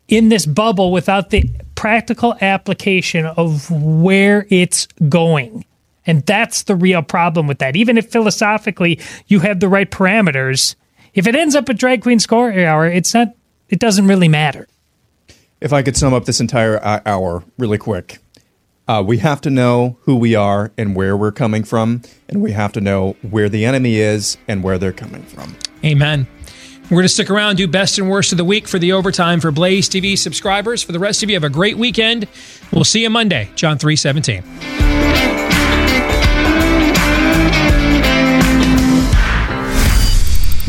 [SPEAKER 16] in this bubble without the practical application of where it's going. And that's the real problem with that. Even if philosophically you have the right parameters, if it ends up a drag queen score hour, it's not. It doesn't really matter.
[SPEAKER 17] If I could sum up this entire hour really quick, uh, we have to know who we are and where we're coming from, and we have to know where the enemy is and where they're coming from.
[SPEAKER 2] Amen. We're going to stick around, do best and worst of the week for the overtime for Blaze TV subscribers. For the rest of you, have a great weekend. We'll see you Monday, John 317.